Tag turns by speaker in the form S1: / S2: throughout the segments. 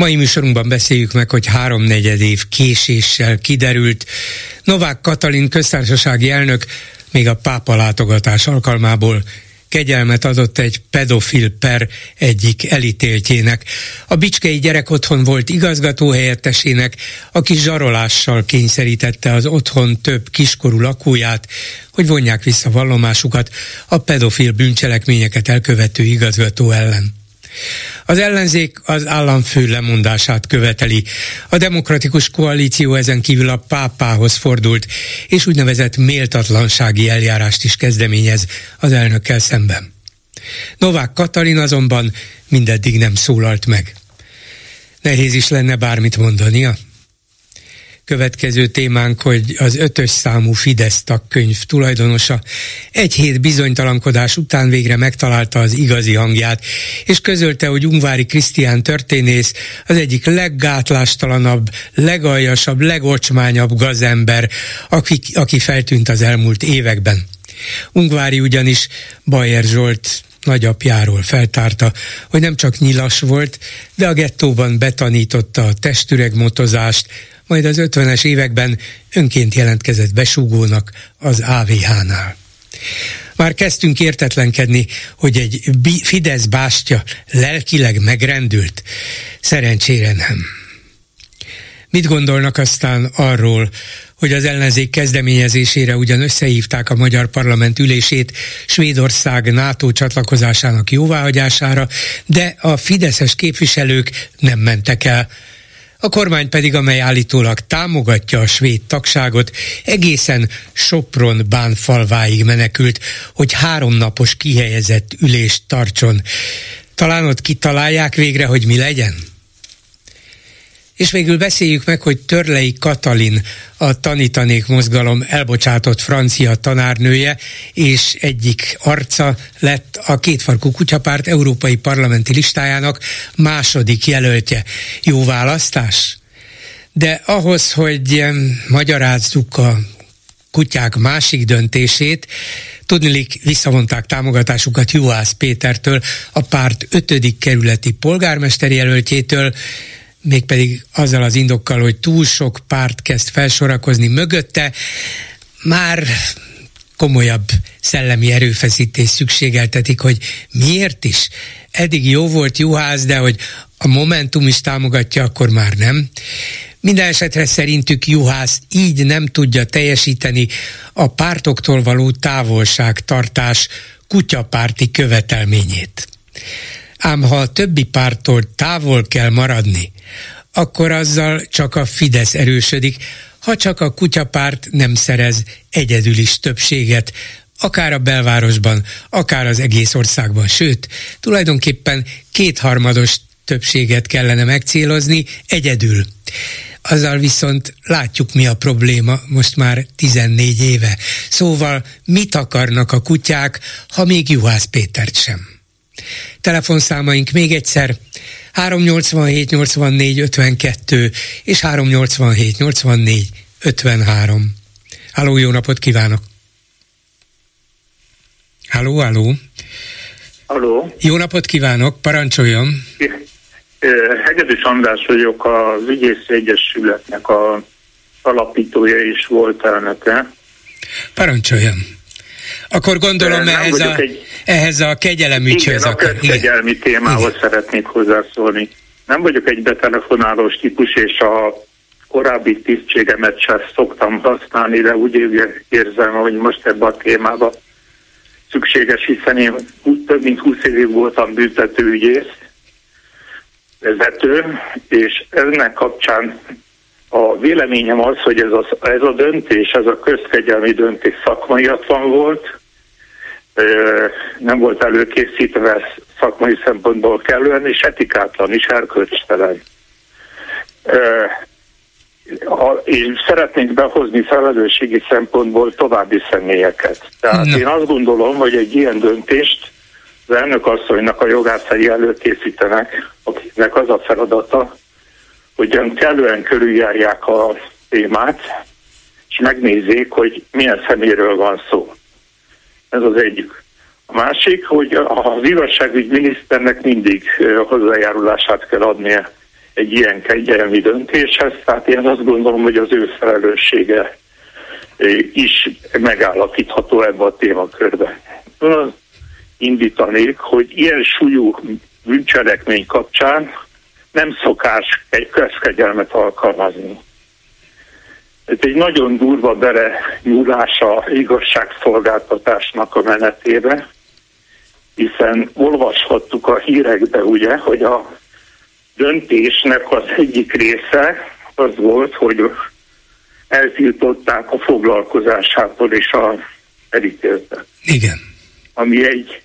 S1: Mai műsorunkban beszéljük meg, hogy háromnegyed év késéssel kiderült. Novák Katalin köztársasági elnök még a pápa látogatás alkalmából kegyelmet adott egy pedofil per egyik elítéltjének. A Bicskei gyerek otthon volt igazgató helyettesének, aki zsarolással kényszerítette az otthon több kiskorú lakóját, hogy vonják vissza vallomásukat a pedofil bűncselekményeket elkövető igazgató ellen. Az ellenzék az államfő lemondását követeli. A demokratikus koalíció ezen kívül a pápához fordult, és úgynevezett méltatlansági eljárást is kezdeményez az elnökkel szemben. Novák Katalin azonban mindeddig nem szólalt meg. Nehéz is lenne bármit mondania. Következő témánk, hogy az ötös számú Fidesz tagkönyv tulajdonosa egy hét bizonytalankodás után végre megtalálta az igazi hangját, és közölte, hogy Ungvári Krisztián történész az egyik leggátlástalanabb, legaljasabb, legocsmányabb gazember, aki, aki feltűnt az elmúlt években. Ungvári ugyanis Bajer Zsolt nagyapjáról feltárta, hogy nem csak nyilas volt, de a gettóban betanította a testüregmotozást, majd az 50-es években önként jelentkezett besúgónak az AVH-nál. Már kezdtünk értetlenkedni, hogy egy Fidesz bástya lelkileg megrendült. Szerencsére nem. Mit gondolnak aztán arról, hogy az ellenzék kezdeményezésére ugyan összehívták a magyar parlament ülését Svédország NATO csatlakozásának jóváhagyására, de a fideszes képviselők nem mentek el a kormány pedig, amely állítólag támogatja a svéd tagságot, egészen Sopron bánfalváig menekült, hogy háromnapos kihelyezett ülést tartson. Talán ott kitalálják végre, hogy mi legyen? És végül beszéljük meg, hogy Törlei Katalin, a Tanítanék mozgalom elbocsátott francia tanárnője, és egyik arca lett a kétfarkú kutyapárt európai parlamenti listájának második jelöltje. Jó választás? De ahhoz, hogy magyarázzuk a kutyák másik döntését, Tudnilik visszavonták támogatásukat Juhász Pétertől, a párt ötödik kerületi polgármester jelöltjétől, mégpedig azzal az indokkal, hogy túl sok párt kezd felsorakozni mögötte, már komolyabb szellemi erőfeszítés szükségeltetik, hogy miért is. Eddig jó volt Juhász, de hogy a Momentum is támogatja, akkor már nem. Minden esetre szerintük Juhász így nem tudja teljesíteni a pártoktól való távolságtartás kutyapárti követelményét. Ám ha a többi pártól távol kell maradni, akkor azzal csak a Fidesz erősödik, ha csak a kutyapárt nem szerez egyedül is többséget, akár a belvárosban, akár az egész országban, sőt, tulajdonképpen kétharmados többséget kellene megcélozni egyedül. Azzal viszont látjuk, mi a probléma most már 14 éve. Szóval mit akarnak a kutyák, ha még Juhász Pétert sem? Telefonszámaink még egyszer 387 84 52 és 387 84 53. Halló, jó napot kívánok! Halló, halló!
S2: Halló!
S1: Jó napot kívánok, parancsoljon!
S2: Hegedűs András vagyok, az Ügyész Egyesületnek a alapítója is volt elnöke.
S1: Parancsoljon! Akkor gondolom ehhez a, egy, ehhez a kegyelemügyhöz
S2: igen, akar. a kegyelmi témához igen. szeretnék hozzászólni. Nem vagyok egy betelefonálós típus, és a korábbi tisztségemet sem szoktam használni, de úgy érzem, hogy most ebbe a témába szükséges, hiszen én több mint 20 évig voltam büntetőügyész, vezető, és ennek kapcsán a véleményem az, hogy ez a, ez a döntés, ez a közkegyelmi döntés szakmaiatlan volt, nem volt előkészítve szakmai szempontból kellően, és etikátlan is, erkölcstelen. én szeretnék behozni felelősségi szempontból további személyeket. Tehát én azt gondolom, hogy egy ilyen döntést az elnök asszonynak a jogászai előkészítenek, akiknek az a feladata, hogy kellően körüljárják a témát, és megnézzék, hogy milyen szeméről van szó. Ez az egyik. A másik, hogy az igazságügy miniszternek mindig hozzájárulását kell adnia egy ilyen kegyelmi döntéshez, tehát én azt gondolom, hogy az ő felelőssége is megállapítható ebbe a témakörbe. Indítanék, hogy ilyen súlyú bűncselekmény kapcsán nem szokás egy közkegyelmet alkalmazni. Ez egy nagyon durva bele nyúlása igazságszolgáltatásnak a menetébe, hiszen olvashattuk a hírekbe, ugye, hogy a döntésnek az egyik része az volt, hogy eltiltották a foglalkozásától és a elítéltet.
S1: Igen.
S2: Ami egy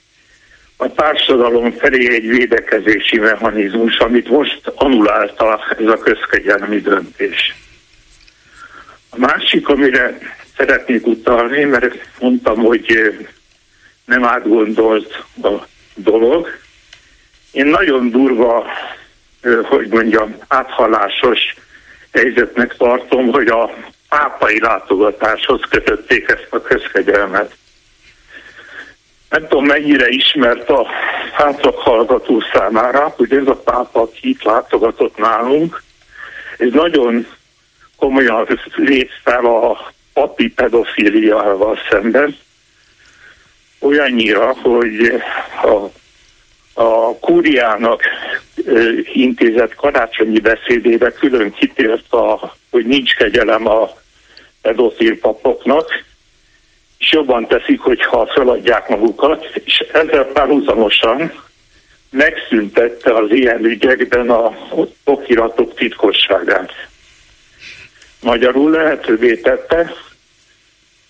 S2: a társadalom felé egy védekezési mechanizmus, amit most anulálta ez a közkegyelmi döntés. A másik, amire szeretnék utalni, mert mondtam, hogy nem átgondolt a dolog. Én nagyon durva, hogy mondjam, áthalásos helyzetnek tartom, hogy a pápai látogatáshoz kötötték ezt a közkegyelmet. Nem tudom, mennyire ismert a hátok hallgató számára, hogy ez a pápa, aki itt látogatott nálunk, ez nagyon komolyan fel a papi pedofiliával szemben, olyannyira, hogy a, a kúriának intézett karácsonyi beszédébe külön kitért, a, hogy nincs kegyelem a pedofil papoknak, és jobban teszik, hogyha feladják magukat, és ezzel párhuzamosan megszüntette az ilyen ügyekben a okiratok titkosságát. Magyarul lehetővé tette,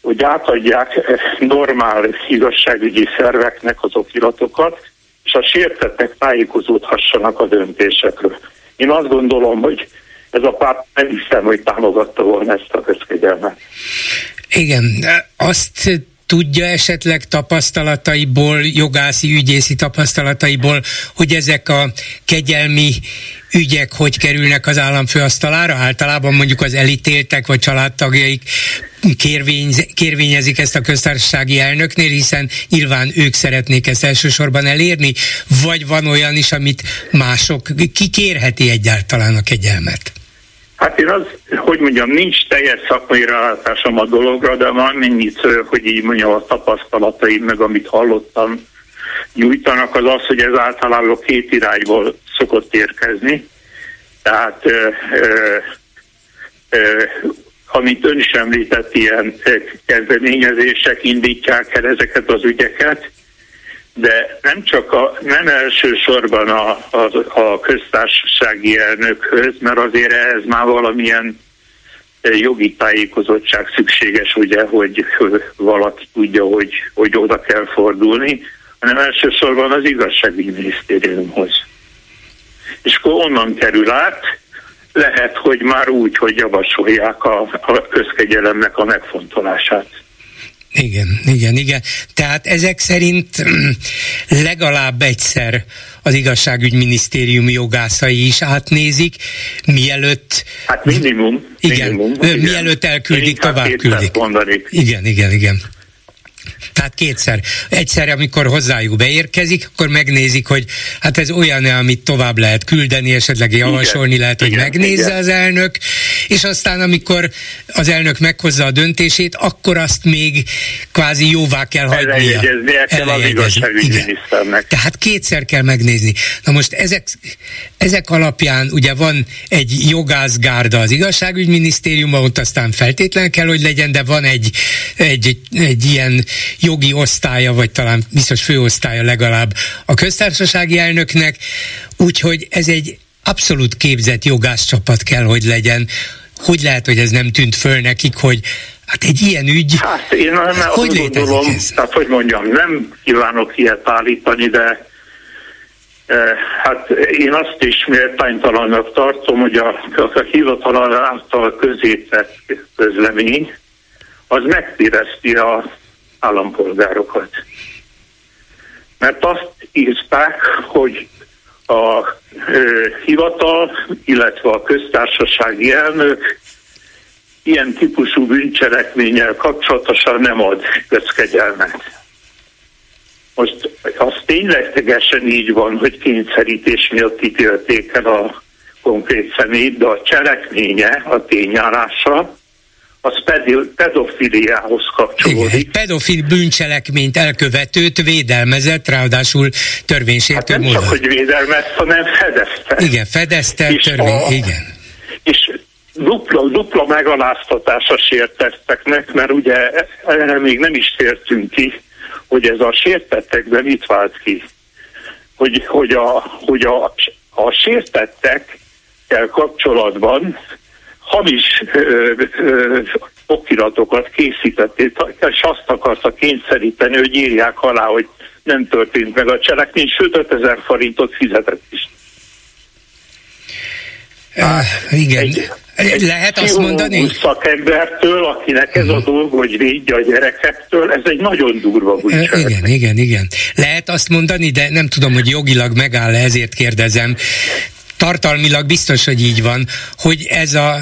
S2: hogy átadják normál igazságügyi szerveknek az okiratokat, és a sértettek tájékozódhassanak a döntésekről. Én azt gondolom, hogy ez a párt nem hiszem, hogy támogatta volna ezt a közkegyelmet.
S1: Igen, azt tudja esetleg tapasztalataiból, jogászi, ügyészi tapasztalataiból, hogy ezek a kegyelmi ügyek hogy kerülnek az államfőasztalára? Általában mondjuk az elítéltek vagy családtagjaik kérvény, kérvényezik ezt a köztársasági elnöknél, hiszen nyilván ők szeretnék ezt elsősorban elérni, vagy van olyan is, amit mások, kikérheti egyáltalán a kegyelmet?
S2: Hát én az, hogy mondjam, nincs teljes szakmai rálátásom a dologra, de van mennyit, hogy így mondjam, a tapasztalataim, meg amit hallottam, nyújtanak, az az, hogy ez általában két irányból szokott érkezni. Tehát ö, ö, ö, amit ön is említett, ilyen kezdeményezések indítják el ezeket az ügyeket, de nem csak a, nem elsősorban a, a, a köztársasági elnökhöz, mert azért ez már valamilyen jogi tájékozottság szükséges, ugye, hogy valaki tudja, hogy, hogy oda kell fordulni, hanem elsősorban az igazságügyi minisztériumhoz. És akkor onnan kerül át, lehet, hogy már úgy, hogy javasolják a, a közkegyelemnek a megfontolását.
S1: Igen, igen, igen. Tehát ezek szerint legalább egyszer az igazságügyminisztérium jogászai is átnézik, mielőtt...
S2: Hát minimum.
S1: Igen, minimum, igen. mielőtt elküldik, tovább küldik. Igen, igen, igen. Tehát kétszer. Egyszer, amikor hozzájuk beérkezik, akkor megnézik, hogy hát ez olyan amit tovább lehet küldeni, esetleg javasolni igen, lehet, hogy igen, megnézze igen. az elnök, és aztán, amikor az elnök meghozza a döntését, akkor azt még kvázi jóvá kell hagynia.
S2: Kell az igazságügyminiszternek.
S1: Tehát kétszer kell megnézni. Na most ezek, ezek alapján ugye van egy jogászgárda az igazságügyminisztériumban, ott aztán feltétlen kell, hogy legyen, de van egy, egy, egy ilyen jogi osztálya, vagy talán biztos főosztálya legalább a köztársasági elnöknek, úgyhogy ez egy abszolút képzett jogászcsapat kell, hogy legyen. Hogy lehet, hogy ez nem tűnt föl nekik, hogy Hát egy ilyen ügy,
S2: hát én nem, hogy azt gondolom, ez? tehát hogy mondjam, nem kívánok ilyet állítani, de Hát én azt is méltánytalannak tartom, hogy a, a hivatal által közétett közlemény az megpireszti a állampolgárokat. Mert azt írták, hogy a ö, hivatal, illetve a köztársasági elnök ilyen típusú bűncselekménnyel kapcsolatosan nem ad közkegyelmet. Most az ténylegesen így van, hogy kényszerítés miatt ítélték el a konkrét személyt, de a cselekménye, a tényállása, az pedofiliához kapcsolódik. Igen, egy
S1: pedofil bűncselekményt elkövetőt védelmezett, ráadásul törvénysértő hát
S2: nem módon. csak, hogy védelmez, hanem fedezte.
S1: Igen, fedezte, törvény, a, igen.
S2: És dupla, dupla megaláztatása sértetteknek, mert ugye erre még nem is tértünk ki, hogy ez a sértettekben mit vált ki. Hogy, hogy, a, hogy a, a sértettekkel kapcsolatban hamis ö, ö, okiratokat készítették, és azt akarta kényszeríteni, hogy írják alá, hogy nem történt meg a cselekmény, sőt 5000 forintot fizetett is.
S1: Uh, igen. Egy, lehet azt mondani?
S2: szakembertől, akinek ez a dolog, hogy védje a gyerekektől, ez egy nagyon durva bűncselekmény.
S1: Igen, igen, igen. Lehet azt mondani, de nem tudom, hogy jogilag megáll ezért kérdezem. Tartalmilag biztos, hogy így van, hogy ez a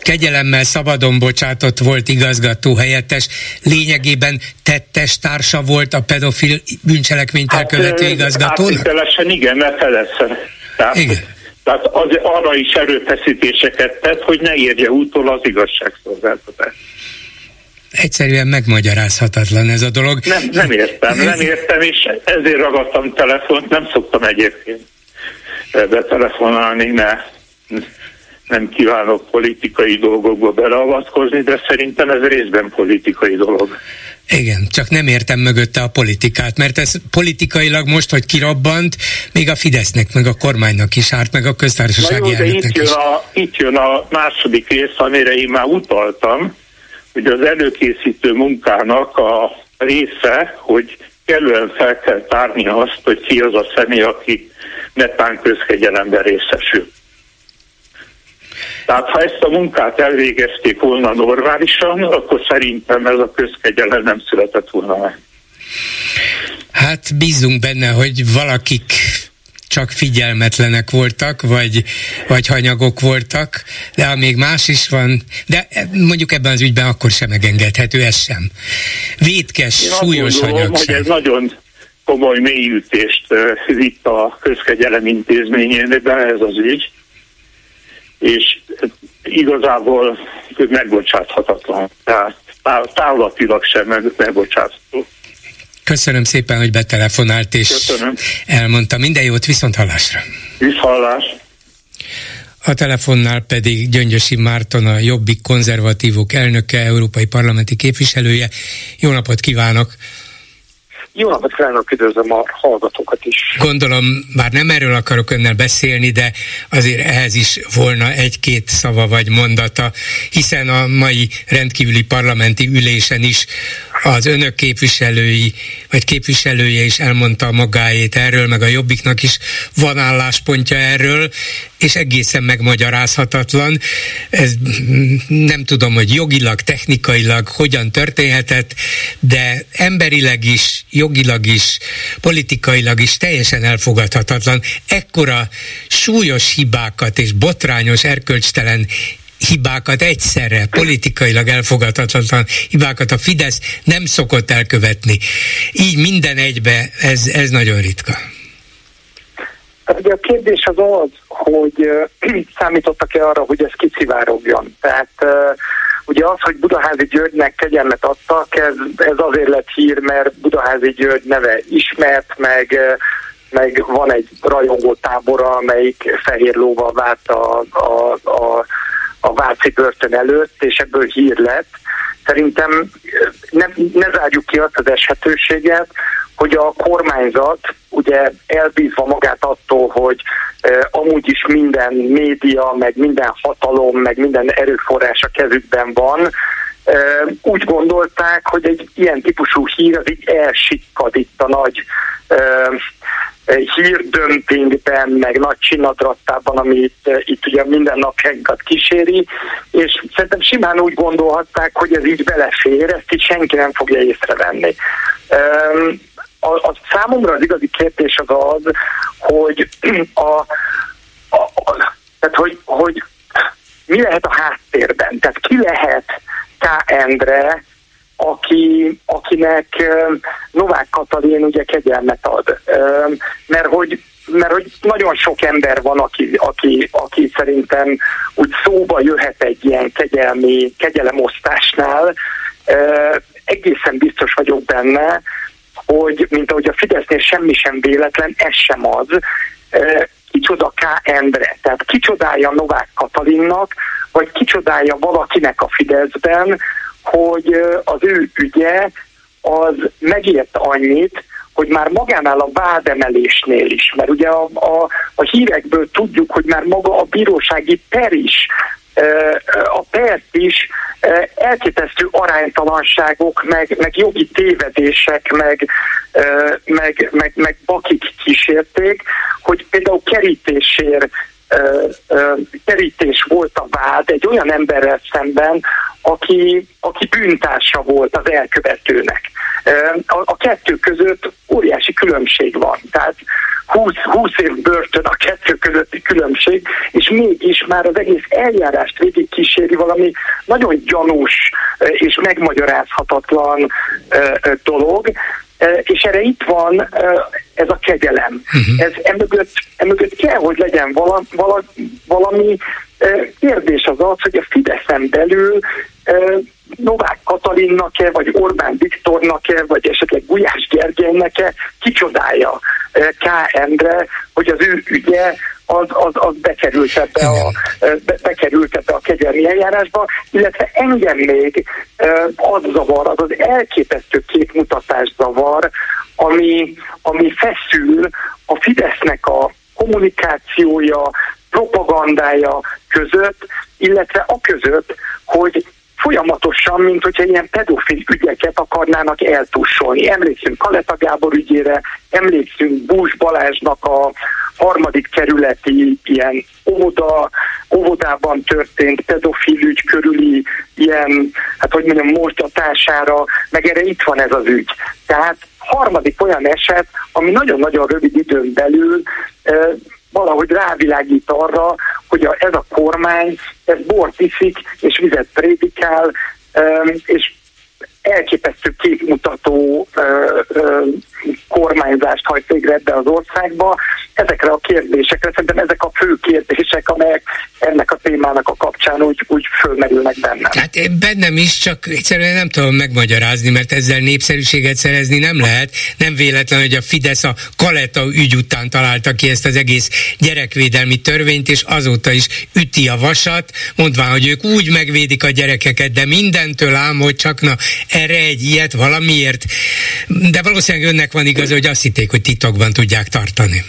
S1: kegyelemmel szabadon bocsátott volt igazgató helyettes, lényegében tettes társa volt a pedofil bűncselekményt hát, elkövető igazgatónak?
S2: Hát igen, mert feleszem. Tehát, igen tehát az, arra is erőfeszítéseket tett, hogy ne érje útól az igazságszolgáltatás.
S1: Egyszerűen megmagyarázhatatlan ez a dolog.
S2: Nem, nem értem, nem értem, és ezért ragadtam telefont, nem szoktam egyébként betelefonálni, mert nem kívánok politikai dolgokba beleavatkozni, de szerintem ez részben politikai dolog.
S1: Igen, csak nem értem mögötte a politikát, mert ez politikailag most, hogy kirabbant, még a Fidesznek, meg a kormánynak is árt, meg a köztársasági
S2: jó, itt jön, a, itt jön a második rész, amire én már utaltam, hogy az előkészítő munkának a része, hogy kellően fel kell tárni azt, hogy ki az a személy, aki netán közkegyelemben részesül. Tehát ha ezt a munkát elvégezték volna normálisan, akkor szerintem ez a közkegyelem nem született volna meg.
S1: Hát bízunk benne, hogy valakik csak figyelmetlenek voltak, vagy, vagy hanyagok voltak, de ha még más is van, de mondjuk ebben az ügyben akkor sem megengedhető, ez sem. Vétkes, Én súlyos hanyagság.
S2: hogy ez nagyon komoly mélyütést vitt a közkegyelem intézményébe ez az ügy, és igazából megbocsáthatatlan. Tehát távlatilag sem megbocsátható.
S1: Köszönöm szépen, hogy betelefonált, és Köszönöm. elmondta. Minden jót, viszont hallásra.
S2: Viszhallás.
S1: A telefonnál pedig Gyöngyösi Márton, a Jobbik konzervatívok elnöke, európai parlamenti képviselője. Jó napot kívánok!
S3: Jó napot kívánok, üdvözlöm a hallgatókat is.
S1: Gondolom, már nem erről akarok önnel beszélni, de azért ehhez is volna egy-két szava vagy mondata, hiszen a mai rendkívüli parlamenti ülésen is az önök képviselői, vagy képviselője is elmondta magáét erről, meg a Jobbiknak is van álláspontja erről, és egészen megmagyarázhatatlan. Ez nem tudom, hogy jogilag, technikailag hogyan történhetett, de emberileg is, jogilag is, politikailag is teljesen elfogadhatatlan. Ekkora súlyos hibákat és botrányos, erkölcstelen hibákat egyszerre, politikailag elfogadhatatlan hibákat a Fidesz nem szokott elkövetni. Így minden egybe, ez, ez nagyon ritka.
S3: Hát ugye a kérdés az az, hogy számítottak-e arra, hogy ez kicivárogjon. Tehát ugye az, hogy Budaházi Györgynek kegyelmet adtak, ez, ez azért lett hír, mert Budaházi György neve ismert, meg meg van egy rajongó tábora, amelyik fehér lóval várt a, a, a a Váci börtön előtt, és ebből hír lett. Szerintem ne, ne zárjuk ki azt az eshetőséget, hogy a kormányzat ugye elbízva magát attól, hogy e, amúgy is minden média, meg minden hatalom, meg minden erőforrás a kezükben van, e, úgy gondolták, hogy egy ilyen típusú hír az így elsikkad itt a nagy e, hírdömpingben, meg nagy csinadrattában, amit itt ugye minden napjánkat kíséri, és szerintem simán úgy gondolhatták, hogy ez így belefér, ezt így senki nem fogja észrevenni. A, a számomra az igazi kérdés az az, hogy a, a, a tehát hogy, hogy mi lehet a háttérben, tehát ki lehet K. Endre, aki, akinek Novák Katalin ugye kegyelmet ad. Mert hogy mert hogy nagyon sok ember van, aki, aki, aki szerintem úgy szóba jöhet egy ilyen kegyelmi, kegyelemosztásnál. Egészen biztos vagyok benne, hogy mint ahogy a Fidesznél semmi sem véletlen, ez sem az. Kicsoda K. Endre, tehát kicsodálja Novák Katalinnak, vagy kicsodálja valakinek a Fideszben, hogy az ő ügye az megért annyit, hogy már magánál a vádemelésnél is, mert ugye a, a, a hírekből tudjuk, hogy már maga a bírósági per is, a pert is elképesztő aránytalanságok, meg, meg jogi tévedések, meg, meg, meg, meg bakik kísérték, hogy például kerítésért kerítés volt a vád egy olyan emberrel szemben, aki, aki bűntársa volt az elkövetőnek. A, a kettő között óriási különbség van. Tehát 20, 20 év börtön a kettő közötti különbség, és mégis már az egész eljárást végig kíséri valami nagyon gyanús és megmagyarázhatatlan dolog, és erre itt van ez a kegyelem. Uh-huh. Ez emögött, emögött kell, hogy legyen vala, vala, valami kérdés az az, hogy a Fideszen belül Novák Katalinnak-e, vagy Orbán Viktornak-e, vagy esetleg Gulyás Gergelynek-e kicsodálja K. Endre, hogy az ő ügye az, az, az bekerült, ebbe a, be, bekerült ebbe a kegyelmi eljárásba, illetve engem még az zavar, az az elképesztő képmutatás zavar, ami, ami feszül a Fidesznek a kommunikációja, propagandája között, illetve a között, hogy folyamatosan, mint hogyha ilyen pedofil ügyeket akarnának eltussolni. Emlékszünk Kaleta Gábor ügyére, emlékszünk Bús Balázsnak a harmadik kerületi ilyen óvoda, óvodában történt pedofil ügy körüli ilyen, hát hogy mondjam, mozdatására, meg erre itt van ez az ügy. Tehát harmadik olyan eset, ami nagyon-nagyon rövid időn belül valahogy rávilágít arra, hogy a, ez a kormány, ez bort iszik és vizet prédikál, és elképesztő képmutató kormányzást hajt végre ebbe az országba. Ezekre a kérdésekre szerintem ezek a fő kérdések, amelyek ennek a témának a kapcsán úgy, úgy fölmerülnek bennem.
S1: Hát én bennem is, csak egyszerűen nem tudom megmagyarázni, mert ezzel népszerűséget szerezni nem lehet. Nem véletlen, hogy a Fidesz a Kaleta ügy után találta ki ezt az egész gyerekvédelmi törvényt, és azóta is üti a vasat, mondván, hogy ők úgy megvédik a gyerekeket, de mindentől ám, hogy csak na, erre egy ilyet valamiért. De valószínűleg önnek van igaz, hogy azt hitték, hogy titokban tudják tartani.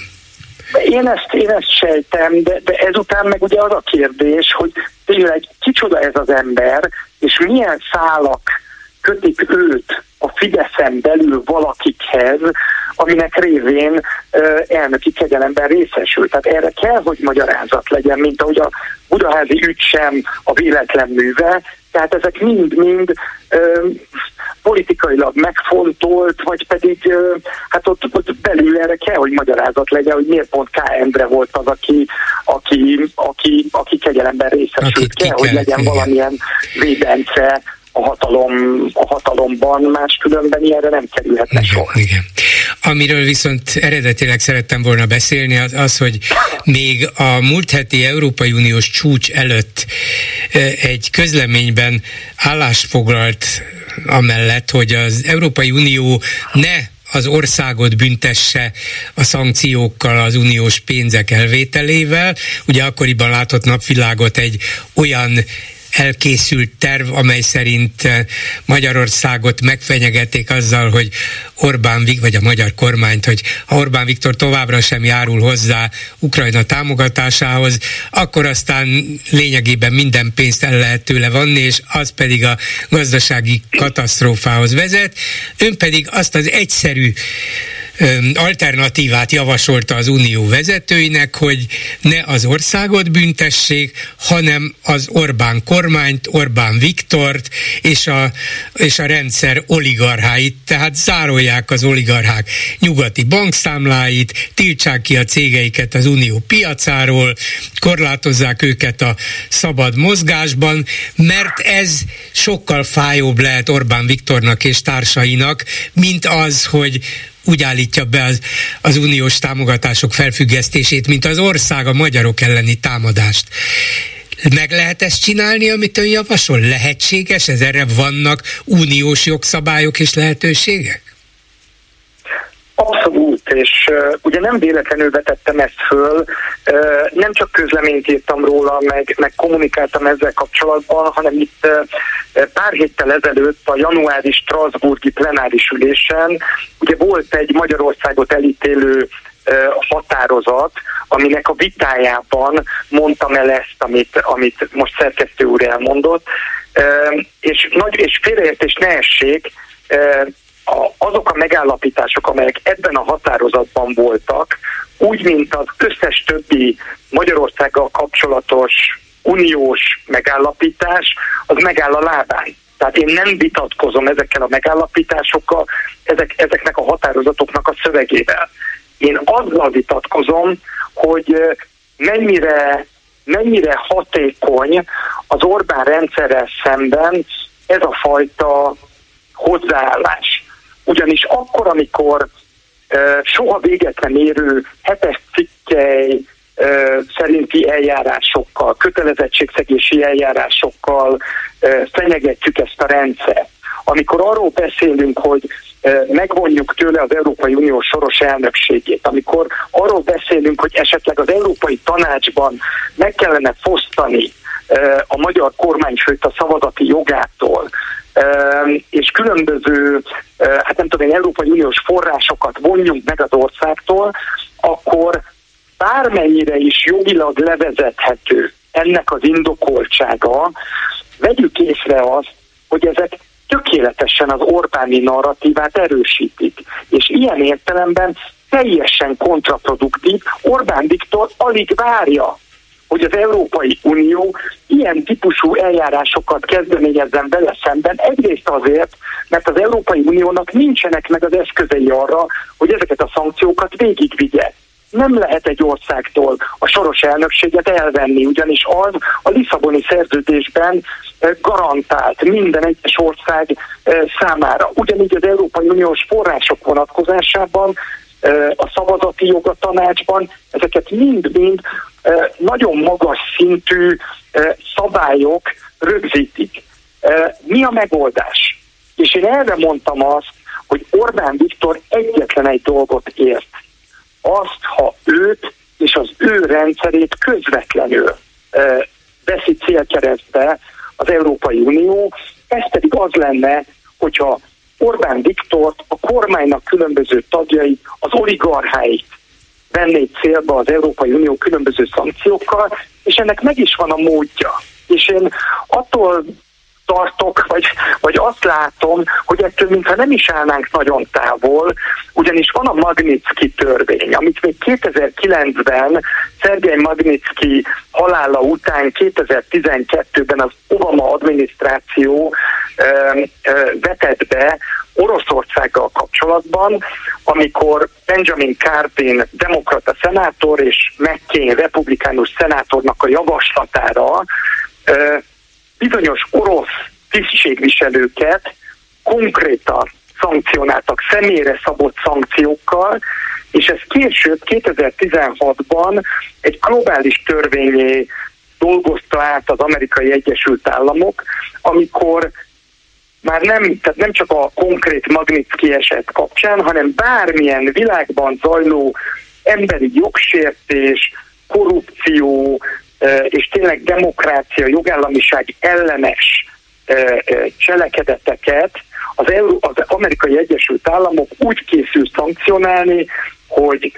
S3: Én ezt, én ezt sejtem, de, de ezután meg ugye az a kérdés, hogy tényleg kicsoda ez az ember, és milyen szálak kötik őt a Fideszen belül valakikhez, aminek révén elnöki kegyelemben részesül. Tehát erre kell, hogy magyarázat legyen, mint ahogy a budaházi ügy sem a véletlen műve, tehát ezek mind-mind politikailag megfontolt, vagy pedig hát ott, ott belül erre kell, hogy magyarázat legyen, hogy miért pont K. Endre volt az, aki, aki, aki, aki kegyelemben részesült. Kell, hogy legyen igen. valamilyen védence a, hatalom, a hatalomban, máskülönben ilyenre nem kerülhetne igen, sor.
S1: Igen. Amiről viszont eredetileg szerettem volna beszélni, az az, hogy még a múlt heti Európai Uniós csúcs előtt egy közleményben állásfoglalt amellett, hogy az Európai Unió ne az országot büntesse a szankciókkal, az uniós pénzek elvételével. Ugye akkoriban látott napvilágot egy olyan elkészült terv, amely szerint eh, Magyarországot megfenyegették azzal, hogy Orbán, vagy a magyar kormányt, hogy ha Orbán Viktor továbbra sem járul hozzá Ukrajna támogatásához, akkor aztán lényegében minden pénzt el lehet tőle vanni, és az pedig a gazdasági katasztrófához vezet. Ön pedig azt az egyszerű alternatívát javasolta az unió vezetőinek, hogy ne az országot büntessék, hanem az Orbán kormányt, Orbán Viktort és a, és a rendszer oligarcháit, tehát zárolják az oligarchák nyugati bankszámláit, tiltsák ki a cégeiket az unió piacáról, korlátozzák őket a szabad mozgásban, mert ez sokkal fájóbb lehet Orbán Viktornak és társainak, mint az, hogy úgy állítja be az, az uniós támogatások felfüggesztését, mint az ország a magyarok elleni támadást. Meg lehet ezt csinálni, amit ön javasol? Lehetséges? Ez erre vannak uniós jogszabályok és lehetőségek?
S3: Abszolút, és uh, ugye nem véletlenül vetettem ezt föl, uh, nem csak közleményt írtam róla, meg, meg kommunikáltam ezzel kapcsolatban, hanem itt uh, pár héttel ezelőtt a januári Strasburgi plenáris ülésen ugye volt egy Magyarországot elítélő határozat, aminek a vitájában mondtam el ezt, amit, amit most szerkesztő úr elmondott, és, nagy, és félreértés ne essék, azok a megállapítások, amelyek ebben a határozatban voltak, úgy, mint az összes többi Magyarországgal kapcsolatos uniós megállapítás, az megáll a lábán. Tehát én nem vitatkozom ezekkel a megállapításokkal, ezek, ezeknek a határozatoknak a szövegével. Én azzal vitatkozom, hogy mennyire, mennyire hatékony az Orbán rendszerrel szemben ez a fajta hozzáállás. Ugyanis akkor, amikor soha véget nem érő hetes cikkely szerinti eljárásokkal, kötelezettségszegési eljárásokkal fenyegetjük ezt a rendszert, amikor arról beszélünk, hogy megvonjuk tőle az Európai Unió soros elnökségét, amikor arról beszélünk, hogy esetleg az Európai Tanácsban meg kellene fosztani a magyar kormányfőt a szavazati jogától, és különböző, hát nem tudom Európai Uniós forrásokat vonjunk meg az országtól, akkor bármennyire is jogilag levezethető ennek az indokoltsága, vegyük észre azt, hogy ezek tökéletesen az Orbáni narratívát erősítik. És ilyen értelemben teljesen kontraproduktív. Orbán Viktor alig várja, hogy az Európai Unió ilyen típusú eljárásokat kezdeményezzen vele szemben. Egyrészt azért, mert az Európai Uniónak nincsenek meg az eszközei arra, hogy ezeket a szankciókat végigvigye nem lehet egy országtól a soros elnökséget elvenni, ugyanis az a Lisszaboni szerződésben eh, garantált minden egyes ország eh, számára. Ugyanígy az Európai Uniós források vonatkozásában a szavazati jog a tanácsban, ezeket mind-mind nagyon magas szintű szabályok rögzítik. Mi a megoldás? És én erre mondtam azt, hogy Orbán Viktor egyetlen egy dolgot ért azt, ha őt és az ő rendszerét közvetlenül veszi célkeresztbe az Európai Unió, ez pedig az lenne, hogyha Orbán Viktort, a kormánynak különböző tagjait, az oligarcháit vennék célba az Európai Unió különböző szankciókkal, és ennek meg is van a módja. És én attól tartok, vagy, vagy azt látom, hogy ettől mintha nem is állnánk nagyon távol, ugyanis van a Magnitsky törvény, amit még 2009-ben Szergej Magnitsky halála után 2012-ben az Obama adminisztráció ö, ö, vetett be Oroszországgal kapcsolatban, amikor Benjamin Cardin demokrata szenátor és McCain republikánus szenátornak a javaslatára bizonyos orosz tisztségviselőket konkrétan szankcionáltak személyre szabott szankciókkal, és ez később 2016-ban egy globális törvényé dolgozta át az amerikai Egyesült Államok, amikor már nem, tehát nem csak a konkrét Magnitsky eset kapcsán, hanem bármilyen világban zajló emberi jogsértés, korrupció, és tényleg demokrácia, jogállamiság ellenes cselekedeteket az, Euró, az amerikai Egyesült Államok úgy készül szankcionálni, hogy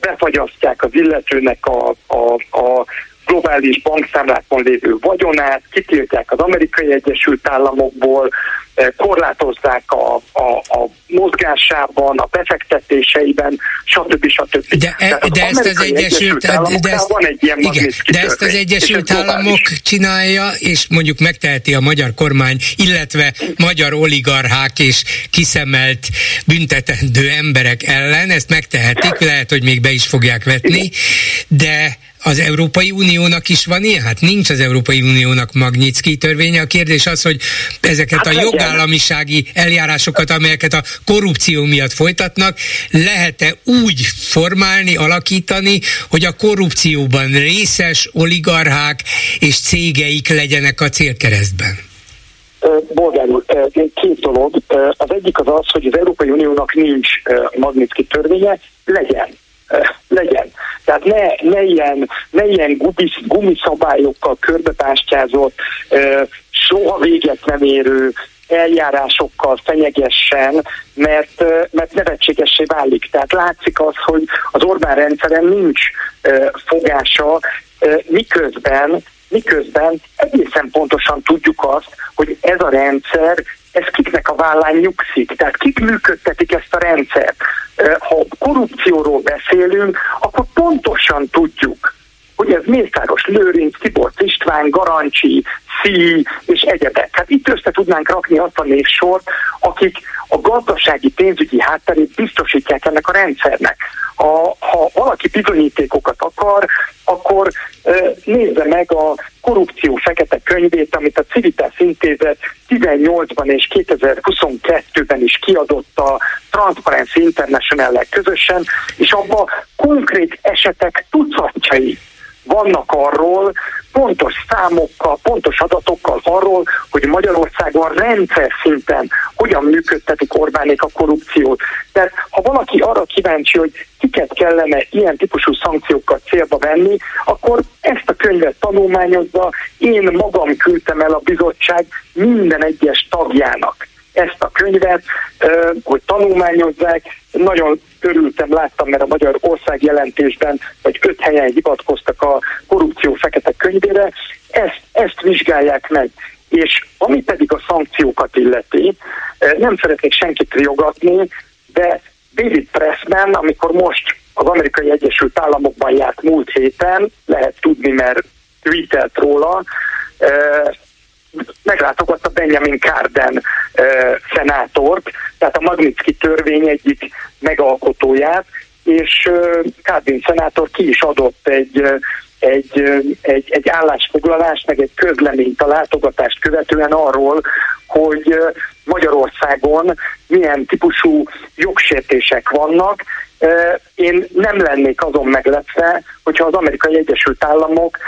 S3: befagyasztják az illetőnek a, a, a globális bankszámlákon lévő vagyonát, kitiltják az amerikai Egyesült Államokból, korlátozzák a, a, a mozgásában, a befektetéseiben, stb. stb.
S1: De, e, de ezt az Egyesült, de ezt, van egy ilyen igen, de ezt az Egyesült Államok csinálja, és mondjuk megteheti a magyar kormány, illetve magyar oligarchák és kiszemelt büntetendő emberek ellen, ezt megtehetik, lehet, hogy még be is fogják vetni, de az Európai Uniónak is van ilyen? Hát nincs az Európai Uniónak Magnitsky törvénye. A kérdés az, hogy ezeket hát a jogállamisági eljárásokat, amelyeket a korrupció miatt folytatnak, lehet-e úgy formálni, alakítani, hogy a korrupcióban részes oligarchák és cégeik legyenek a célkeresztben?
S3: Bolgár úr, két dolog. Az egyik az az, hogy az Európai Uniónak nincs Magnitsky törvénye, legyen legyen. Tehát ne, ne ilyen, ne ilyen gumis, gumiszabályokkal körbepástyázott, soha véget nem érő eljárásokkal fenyegessen, mert, mert nevetségessé válik. Tehát látszik az, hogy az Orbán rendszeren nincs fogása, miközben miközben egészen pontosan tudjuk azt, hogy ez a rendszer, ez kiknek a vállán nyugszik, tehát kik működtetik ezt a rendszert. Ha korrupcióról beszélünk, akkor pontosan tudjuk, hogy ez Mészáros Lőrinc, Tibor István, Garancsi, Szí és egyebek. Hát itt össze tudnánk rakni azt a névsort, akik a gazdasági pénzügyi hátterét biztosítják ennek a rendszernek. Ha, ha valaki bizonyítékokat akar, akkor nézze meg a korrupció fekete könyvét, amit a Civitas Intézet 18-ban és 2022-ben is kiadott a Transparency international közösen, és abban konkrét esetek tucatjai vannak arról, pontos számokkal, pontos adatokkal arról, hogy Magyarországon rendszer szinten hogyan működtetik Orbánék a korrupciót. Tehát ha valaki arra kíváncsi, hogy kiket kellene ilyen típusú szankciókat célba venni, akkor ezt a könyvet tanulmányozva én magam küldtem el a bizottság minden egyes tagjának ezt a könyvet, hogy tanulmányozzák. Nagyon örültem, láttam, mert a Magyar Ország jelentésben vagy öt helyen hivatkoztak a korrupció fekete könyvére. Ezt, ezt vizsgálják meg. És ami pedig a szankciókat illeti, nem szeretnék senkit riogatni, de David Pressman, amikor most az amerikai Egyesült Államokban járt múlt héten, lehet tudni, mert tweetelt róla, meglátogatta Benjamin Carden uh, szenátort, tehát a Magnitsky törvény egyik megalkotóját, és Carden szenátor ki is adott egy egy, egy, egy állásfoglalást, meg egy közleményt a látogatást követően arról, hogy Magyarországon milyen típusú jogsértések vannak, én nem lennék azon meglepve, hogyha az Amerikai Egyesült Államok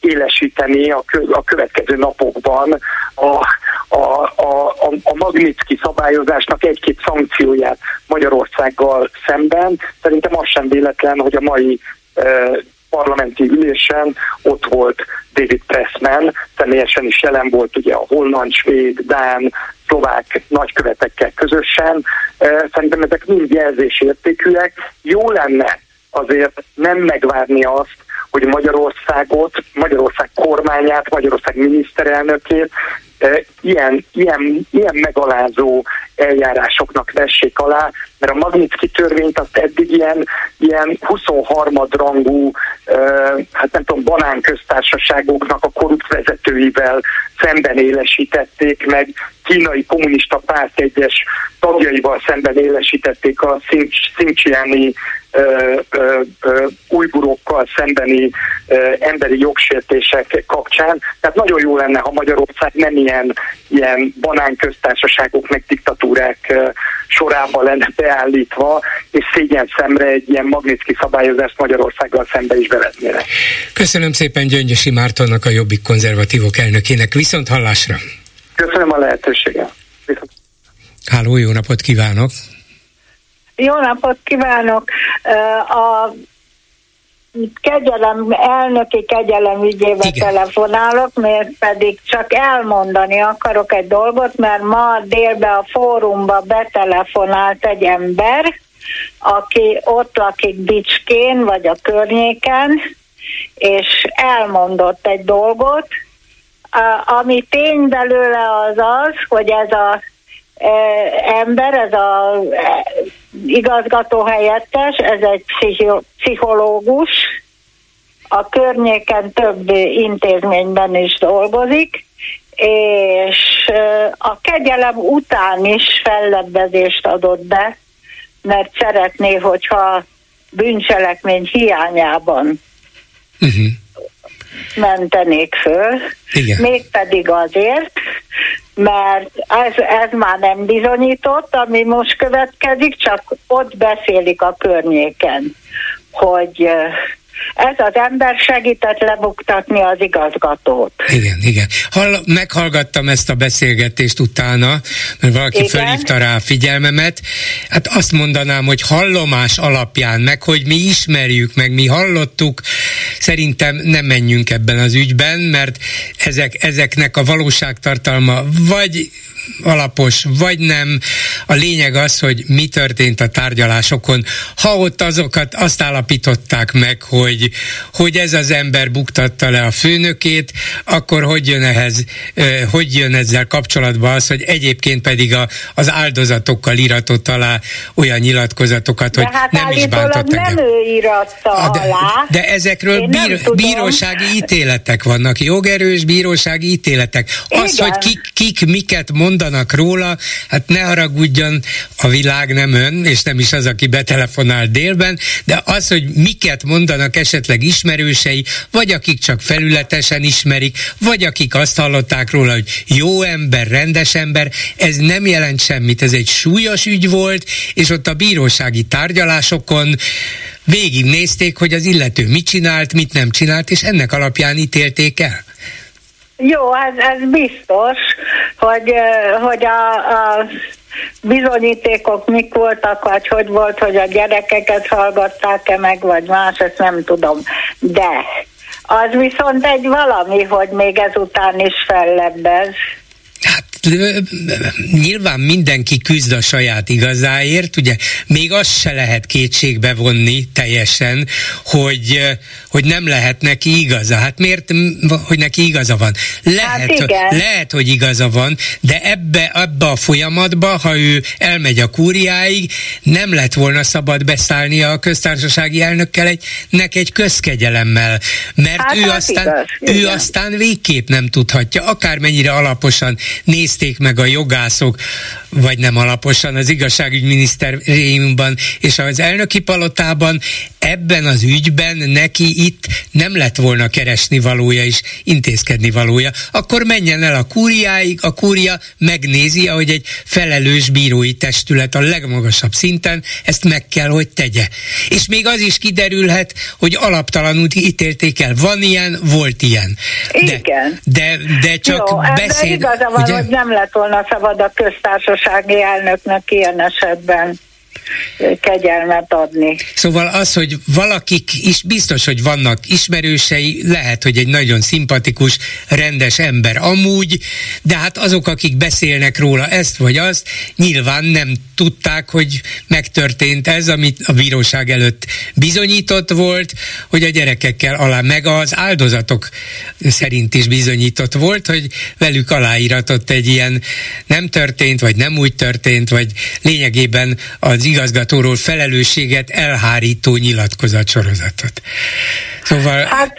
S3: élesíteni a következő napokban a, a, a, a Magnitsky szabályozásnak egy-két szankcióját Magyarországgal szemben. Szerintem az sem véletlen, hogy a mai parlamenti ülésen ott volt David Pressman, személyesen is jelen volt ugye a holland, svéd, dán, szlovák nagykövetekkel közösen. Szerintem ezek mind jelzésértékűek. Jó lenne azért nem megvárni azt, hogy Magyarországot, Magyarország kormányát, Magyarország miniszterelnökét ilyen, ilyen, ilyen megalázó eljárásoknak vessék alá, mert a Magnitsky törvényt azt eddig ilyen, ilyen 23 rangú, hát nem tudom, banánköztársaságoknak a korrupt vezetőivel szemben élesítették meg, kínai kommunista párt egyes tagjaival szemben élesítették a Szincsiáni újburokkal szembeni ö, emberi jogsértések kapcsán. Tehát nagyon jó lenne, ha Magyarország nem ilyen, ilyen banánköztársaságok meg diktatúrák ö, sorába lenne beállítva, és szégyen szemre egy ilyen Magnitsky szabályozást Magyarországgal szembe is bevetnének.
S1: Köszönöm szépen Gyöngyösi Mártonnak, a Jobbik konzervatívok elnökének. Viszont hallásra!
S3: Köszönöm a lehetőséget! Viszont...
S1: Háló, jó napot kívánok!
S4: Jó napot kívánok! A kegyelem, elnöki kegyelem ügyébe Igen. telefonálok, mert pedig csak elmondani akarok egy dolgot, mert ma délben a fórumba betelefonált egy ember, aki ott lakik Bicskén, vagy a környéken, és elmondott egy dolgot, A, ami tény belőle az az, hogy ez a e, ember, ez a e, igazgató helyettes, ez egy pszichológus, a környéken több intézményben is dolgozik, és e, a kegyelem után is fellebbezést adott be, mert szeretné, hogyha bűncselekmény hiányában uh-huh. Mentenék föl. Igen. Mégpedig azért, mert ez, ez már nem bizonyított, ami most következik, csak ott beszélik a környéken, hogy ez az ember segített lebuktatni az igazgatót.
S1: Igen, igen. Hall, meghallgattam ezt a beszélgetést utána, mert valaki igen. felhívta rá a figyelmemet. Hát azt mondanám, hogy hallomás alapján, meg hogy mi ismerjük, meg mi hallottuk, szerintem nem menjünk ebben az ügyben, mert ezek, ezeknek a valóságtartalma vagy alapos, vagy nem. A lényeg az, hogy mi történt a tárgyalásokon. Ha ott azokat azt állapították meg, hogy, hogy ez az ember buktatta le a főnökét, akkor hogy jön ehhez, hogy jön ezzel kapcsolatban az, hogy egyébként pedig a, az áldozatokkal iratott alá olyan nyilatkozatokat, hogy
S4: hát
S1: nem is bántott
S4: nem engem. ő iratta
S1: de,
S4: alá.
S1: De ezekről bír, bírósági ítéletek vannak, jogerős bírósági ítéletek. Az, Igen. hogy kik, kik miket mond mondanak róla, hát ne haragudjon, a világ nem ön, és nem is az, aki betelefonál délben, de az, hogy miket mondanak esetleg ismerősei, vagy akik csak felületesen ismerik, vagy akik azt hallották róla, hogy jó ember, rendes ember, ez nem jelent semmit, ez egy súlyos ügy volt, és ott a bírósági tárgyalásokon végignézték, hogy az illető mit csinált, mit nem csinált, és ennek alapján ítélték el.
S4: Jó, ez, ez biztos, hogy, hogy a, a bizonyítékok mik voltak, vagy hogy volt, hogy a gyerekeket hallgatták-e meg, vagy más, ezt nem tudom. De az viszont egy valami, hogy még ezután is fellebbez.
S1: Hát nyilván mindenki küzd a saját igazáért, ugye még azt se lehet kétségbe vonni teljesen, hogy, hogy nem lehet neki igaza. Hát miért, hogy neki igaza van? Lehet, hát lehet hogy igaza van, de ebbe, ebbe a folyamatba, ha ő elmegy a kúriáig, nem lett volna szabad beszállnia a köztársasági elnökkel egy, nek egy közkegyelemmel, mert hát ő, hát aztán, igaz, ő aztán végképp nem tudhatja, akármennyire alaposan nézték meg a jogászok, vagy nem alaposan az igazságügyminisztériumban és az elnöki palotában, ebben az ügyben neki itt nem lett volna keresni valója és intézkedni valója, akkor menjen el a kúriáig, a kúria megnézi, ahogy egy felelős bírói testület a legmagasabb szinten ezt meg kell, hogy tegye. És még az is kiderülhet, hogy alaptalanul ítélték el. Van ilyen, volt ilyen.
S4: De, Igen.
S1: De, de csak Jó, beszéd...
S4: igaza van, ugye? hogy nem lett volna szabad a köztársasági elnöknek ilyen esetben kegyelmet adni.
S1: Szóval az, hogy valakik is biztos, hogy vannak ismerősei, lehet, hogy egy nagyon szimpatikus, rendes ember amúgy, de hát azok, akik beszélnek róla ezt vagy azt, nyilván nem tudták, hogy megtörtént ez, amit a bíróság előtt bizonyított volt, hogy a gyerekekkel alá, meg az áldozatok szerint is bizonyított volt, hogy velük aláíratott egy ilyen nem történt, vagy nem úgy történt, vagy lényegében az igazgatóról felelősséget elhárító nyilatkozatsorozatot. Szóval hát,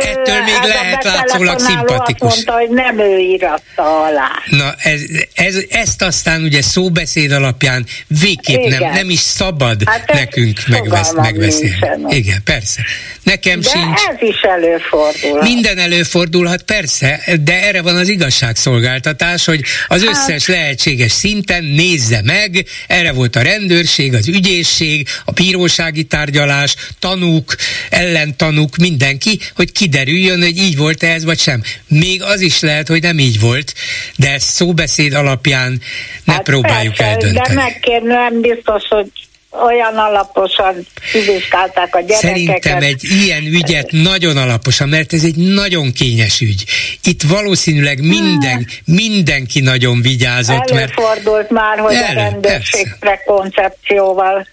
S1: ettől még lehet látszólag szimpatikus.
S4: Azt mondta, hogy nem ő íratta alá.
S1: Na, ez, ez, ezt aztán ugye szóbeszéd alapján végképp nem, nem is szabad hát nekünk megvesz, megbeszélni. Igen, persze. Nekem
S4: de
S1: sincs.
S4: ez is előfordul.
S1: Minden előfordulhat, persze, de erre van az igazságszolgáltatás, hogy az hát. összes lehetséges szinten nézze meg, erre volt a rendőrség, az ügyészség, a bírósági tárgyalás, tanúk, ellentanúk, mindenki, hogy kiderüljön, hogy így volt -e ez vagy sem. Még az is lehet, hogy nem így volt, de ezt szóbeszéd alapján ne hát próbáljuk persze, eldönteni.
S4: De megkérném biztos, hogy olyan alaposan kivizsgálták a gyerekeket.
S1: Szerintem egy ilyen ügyet nagyon alaposan, mert ez egy nagyon kényes ügy. Itt valószínűleg minden, mindenki nagyon vigyázott.
S4: Előfordult
S1: mert...
S4: már, hogy Elő, a rendőrség prekoncepcióval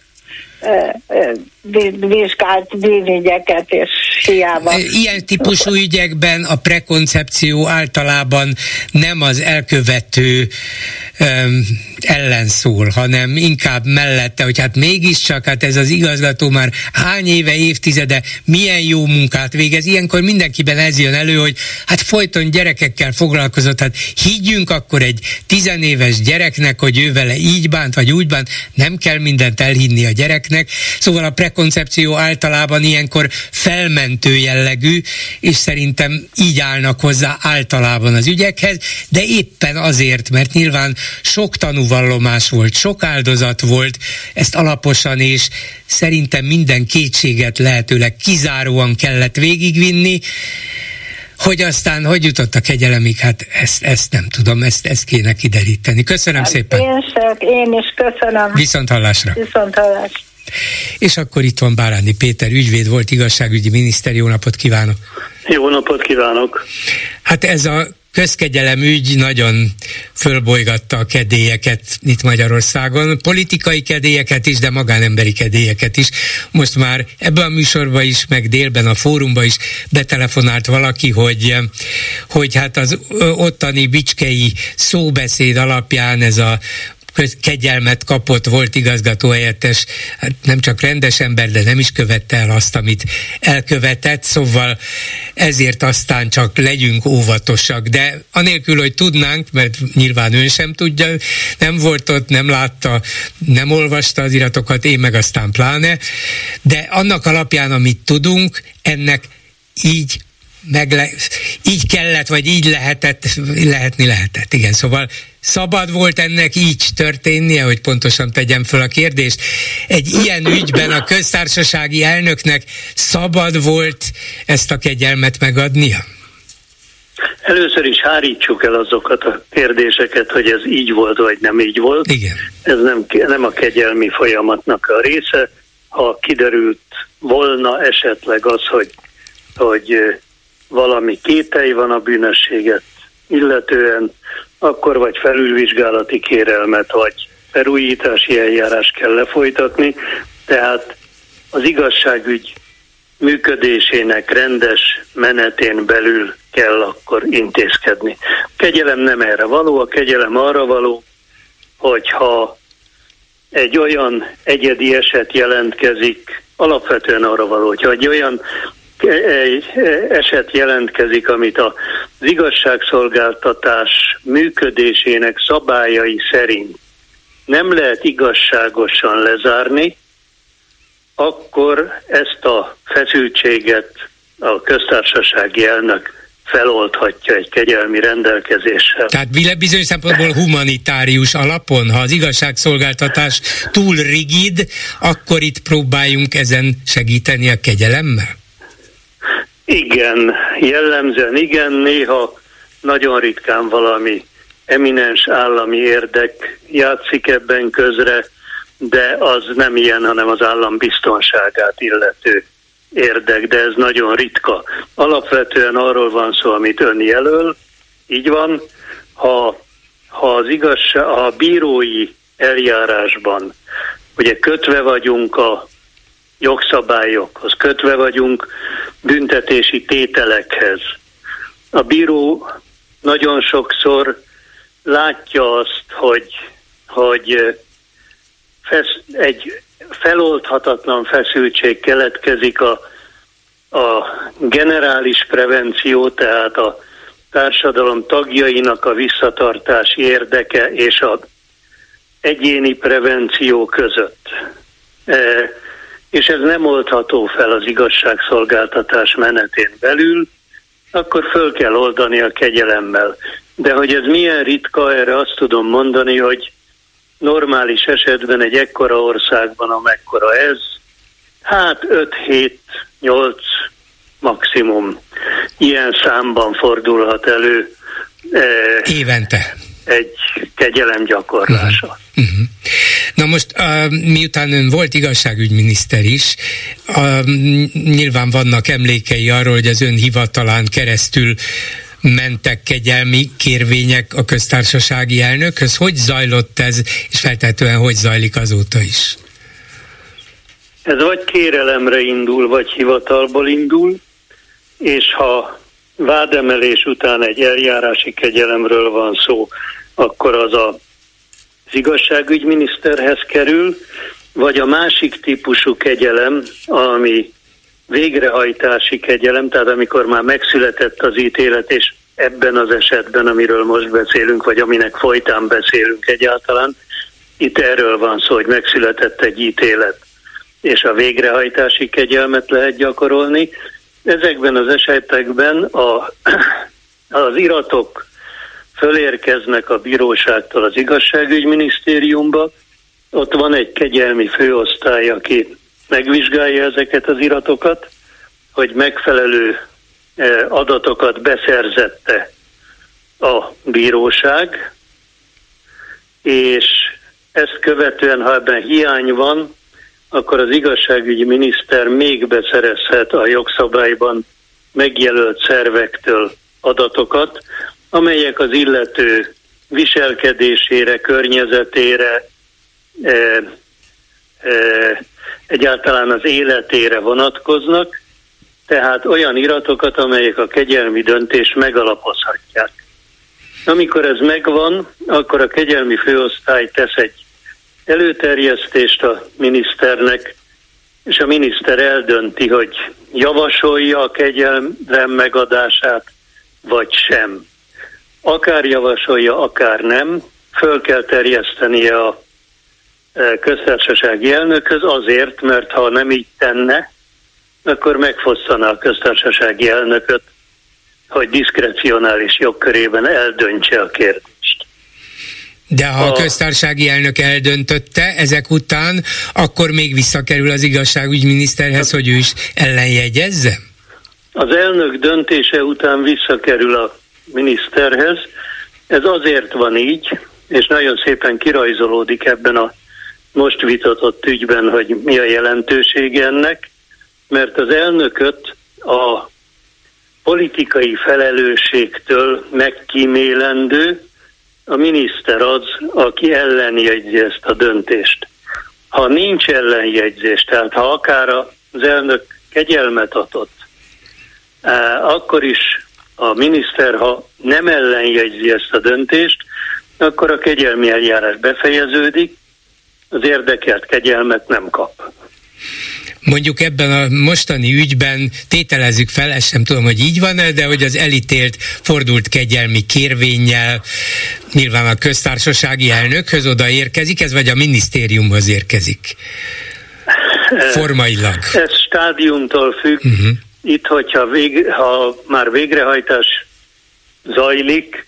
S4: vizsgált bűnügyeket, és hiába.
S1: Ilyen típusú ügyekben a prekoncepció általában nem az elkövető um, ellen szól, hanem inkább mellette, hogy hát mégiscsak, hát ez az igazgató már hány éve, évtizede milyen jó munkát végez. Ilyenkor mindenkiben ez jön elő, hogy hát folyton gyerekekkel foglalkozott, hát higgyünk akkor egy tizenéves gyereknek, hogy ő vele így bánt, vagy úgy bánt, nem kell mindent elhinni a gyereknek. Szóval a prekoncepció általában ilyenkor felmentő jellegű, és szerintem így állnak hozzá általában az ügyekhez, de éppen azért, mert nyilván sok tanúvallomás volt, sok áldozat volt, ezt alaposan és szerintem minden kétséget lehetőleg kizáróan kellett végigvinni, hogy aztán hogy jutott a kegyelemig, hát ezt, ezt nem tudom, ezt, ezt kéne kideríteni. Köszönöm hát szépen.
S4: Én, én is köszönöm.
S1: Viszont hallásra.
S4: Viszont hallásra.
S1: És akkor itt van Bárándi Péter, ügyvéd volt, igazságügyi miniszter, jó napot kívánok!
S5: Jó napot kívánok!
S1: Hát ez a közkegyelem ügy nagyon fölbolygatta a kedélyeket itt Magyarországon, politikai kedélyeket is, de magánemberi kedélyeket is. Most már ebben a műsorban is, meg délben a fórumban is betelefonált valaki, hogy, hogy hát az ottani bicskei szóbeszéd alapján ez a kegyelmet kapott, volt igazgatóhelyettes, hát nem csak rendes ember, de nem is követte el azt, amit elkövetett, szóval ezért aztán csak legyünk óvatosak, de anélkül, hogy tudnánk, mert nyilván ön sem tudja, nem volt ott, nem látta, nem olvasta az iratokat, én meg aztán pláne, de annak alapján, amit tudunk, ennek így megle- így kellett, vagy így lehetett, lehetni lehetett. Igen, szóval szabad volt ennek így történnie, hogy pontosan tegyem föl a kérdést. Egy ilyen ügyben a köztársasági elnöknek szabad volt ezt a kegyelmet megadnia?
S5: Először is hárítsuk el azokat a kérdéseket, hogy ez így volt, vagy nem így volt.
S1: Igen.
S5: Ez nem, nem a kegyelmi folyamatnak a része. Ha kiderült volna esetleg az, hogy, hogy valami kételj van a bűnösséget illetően, akkor vagy felülvizsgálati kérelmet, vagy felújítási eljárás kell lefolytatni, tehát az igazságügy működésének rendes menetén belül kell akkor intézkedni. A kegyelem nem erre való, a kegyelem arra való, hogyha egy olyan egyedi eset jelentkezik, alapvetően arra való, hogyha egy olyan egy eset jelentkezik, amit az igazságszolgáltatás működésének szabályai szerint nem lehet igazságosan lezárni, akkor ezt a feszültséget a köztársasági elnök feloldhatja egy kegyelmi rendelkezéssel.
S1: Tehát bizonyos szempontból humanitárius alapon, ha az igazságszolgáltatás túl rigid, akkor itt próbáljunk ezen segíteni a kegyelemmel?
S5: Igen, jellemzően igen, néha nagyon ritkán valami eminens állami érdek játszik ebben közre, de az nem ilyen, hanem az állam biztonságát illető érdek, de ez nagyon ritka. Alapvetően arról van szó, amit ön jelöl, így van, ha, ha az igazság, a bírói eljárásban ugye kötve vagyunk a jogszabályokhoz, kötve vagyunk büntetési tételekhez. A bíró nagyon sokszor látja azt, hogy, hogy fesz, egy feloldhatatlan feszültség keletkezik a, a generális prevenció, tehát a társadalom tagjainak a visszatartási érdeke és a egyéni prevenció között. És ez nem oldható fel az igazságszolgáltatás menetén belül, akkor föl kell oldani a kegyelemmel. De hogy ez milyen ritka, erre azt tudom mondani, hogy normális esetben egy ekkora országban, amekkora ez, hát 5-7-8 maximum ilyen számban fordulhat elő.
S1: Eh, Évente.
S5: Egy kegyelem gyakorlása. Uh-huh. Uh-huh.
S1: Na most, miután ön volt igazságügyminiszter is, nyilván vannak emlékei arról, hogy az ön hivatalán keresztül mentek kegyelmi kérvények a köztársasági elnökhöz. Hogy zajlott ez, és feltetően hogy zajlik azóta is?
S5: Ez vagy kérelemre indul, vagy hivatalból indul, és ha vádemelés után egy eljárási kegyelemről van szó, akkor az a, az igazságügyminiszterhez kerül, vagy a másik típusú kegyelem, ami végrehajtási kegyelem, tehát amikor már megszületett az ítélet, és ebben az esetben, amiről most beszélünk, vagy aminek folytán beszélünk egyáltalán, itt erről van szó, hogy megszületett egy ítélet, és a végrehajtási kegyelmet lehet gyakorolni. Ezekben az esetekben a, az iratok fölérkeznek a bíróságtól az igazságügyminisztériumba, ott van egy kegyelmi főosztály, aki megvizsgálja ezeket az iratokat, hogy megfelelő e, adatokat beszerzette a bíróság, és ezt követően, ha ebben hiány van, akkor az igazságügyi miniszter még beszerezhet a jogszabályban megjelölt szervektől adatokat, amelyek az illető viselkedésére, környezetére, e, e, egyáltalán az életére vonatkoznak, tehát olyan iratokat, amelyek a kegyelmi döntést megalapozhatják. Amikor ez megvan, akkor a kegyelmi főosztály tesz egy előterjesztést a miniszternek, és a miniszter eldönti, hogy javasolja a kegyelem megadását, vagy sem. Akár javasolja, akár nem, föl kell terjesztenie a e, köztársasági elnökhöz azért, mert ha nem így tenne, akkor megfosztaná a köztársasági elnököt, hogy diszkrecionális jogkörében eldöntse a kérdést.
S1: De ha a köztársasági elnök eldöntötte ezek után, akkor még visszakerül az igazságügyminiszterhez, hogy ő is ellenjegyezze?
S5: Az elnök döntése után visszakerül a miniszterhez. Ez azért van így, és nagyon szépen kirajzolódik ebben a most vitatott ügyben, hogy mi a jelentősége ennek, mert az elnököt a politikai felelősségtől megkímélendő, a miniszter az, aki ellenjegyzi ezt a döntést. Ha nincs ellenjegyzés, tehát ha akár az elnök kegyelmet adott, eh, akkor is a miniszter, ha nem ellenjegyzi ezt a döntést, akkor a kegyelmi eljárás befejeződik, az érdekelt kegyelmet nem kap
S1: mondjuk ebben a mostani ügyben tételezzük fel, ezt sem tudom, hogy így van-e, de hogy az elítélt fordult kegyelmi kérvényel nyilván a köztársasági elnökhöz oda érkezik, ez vagy a minisztériumhoz érkezik? Formailag.
S5: Ez stádiumtól függ. Uh-huh. Itt, hogyha vég, ha már végrehajtás zajlik,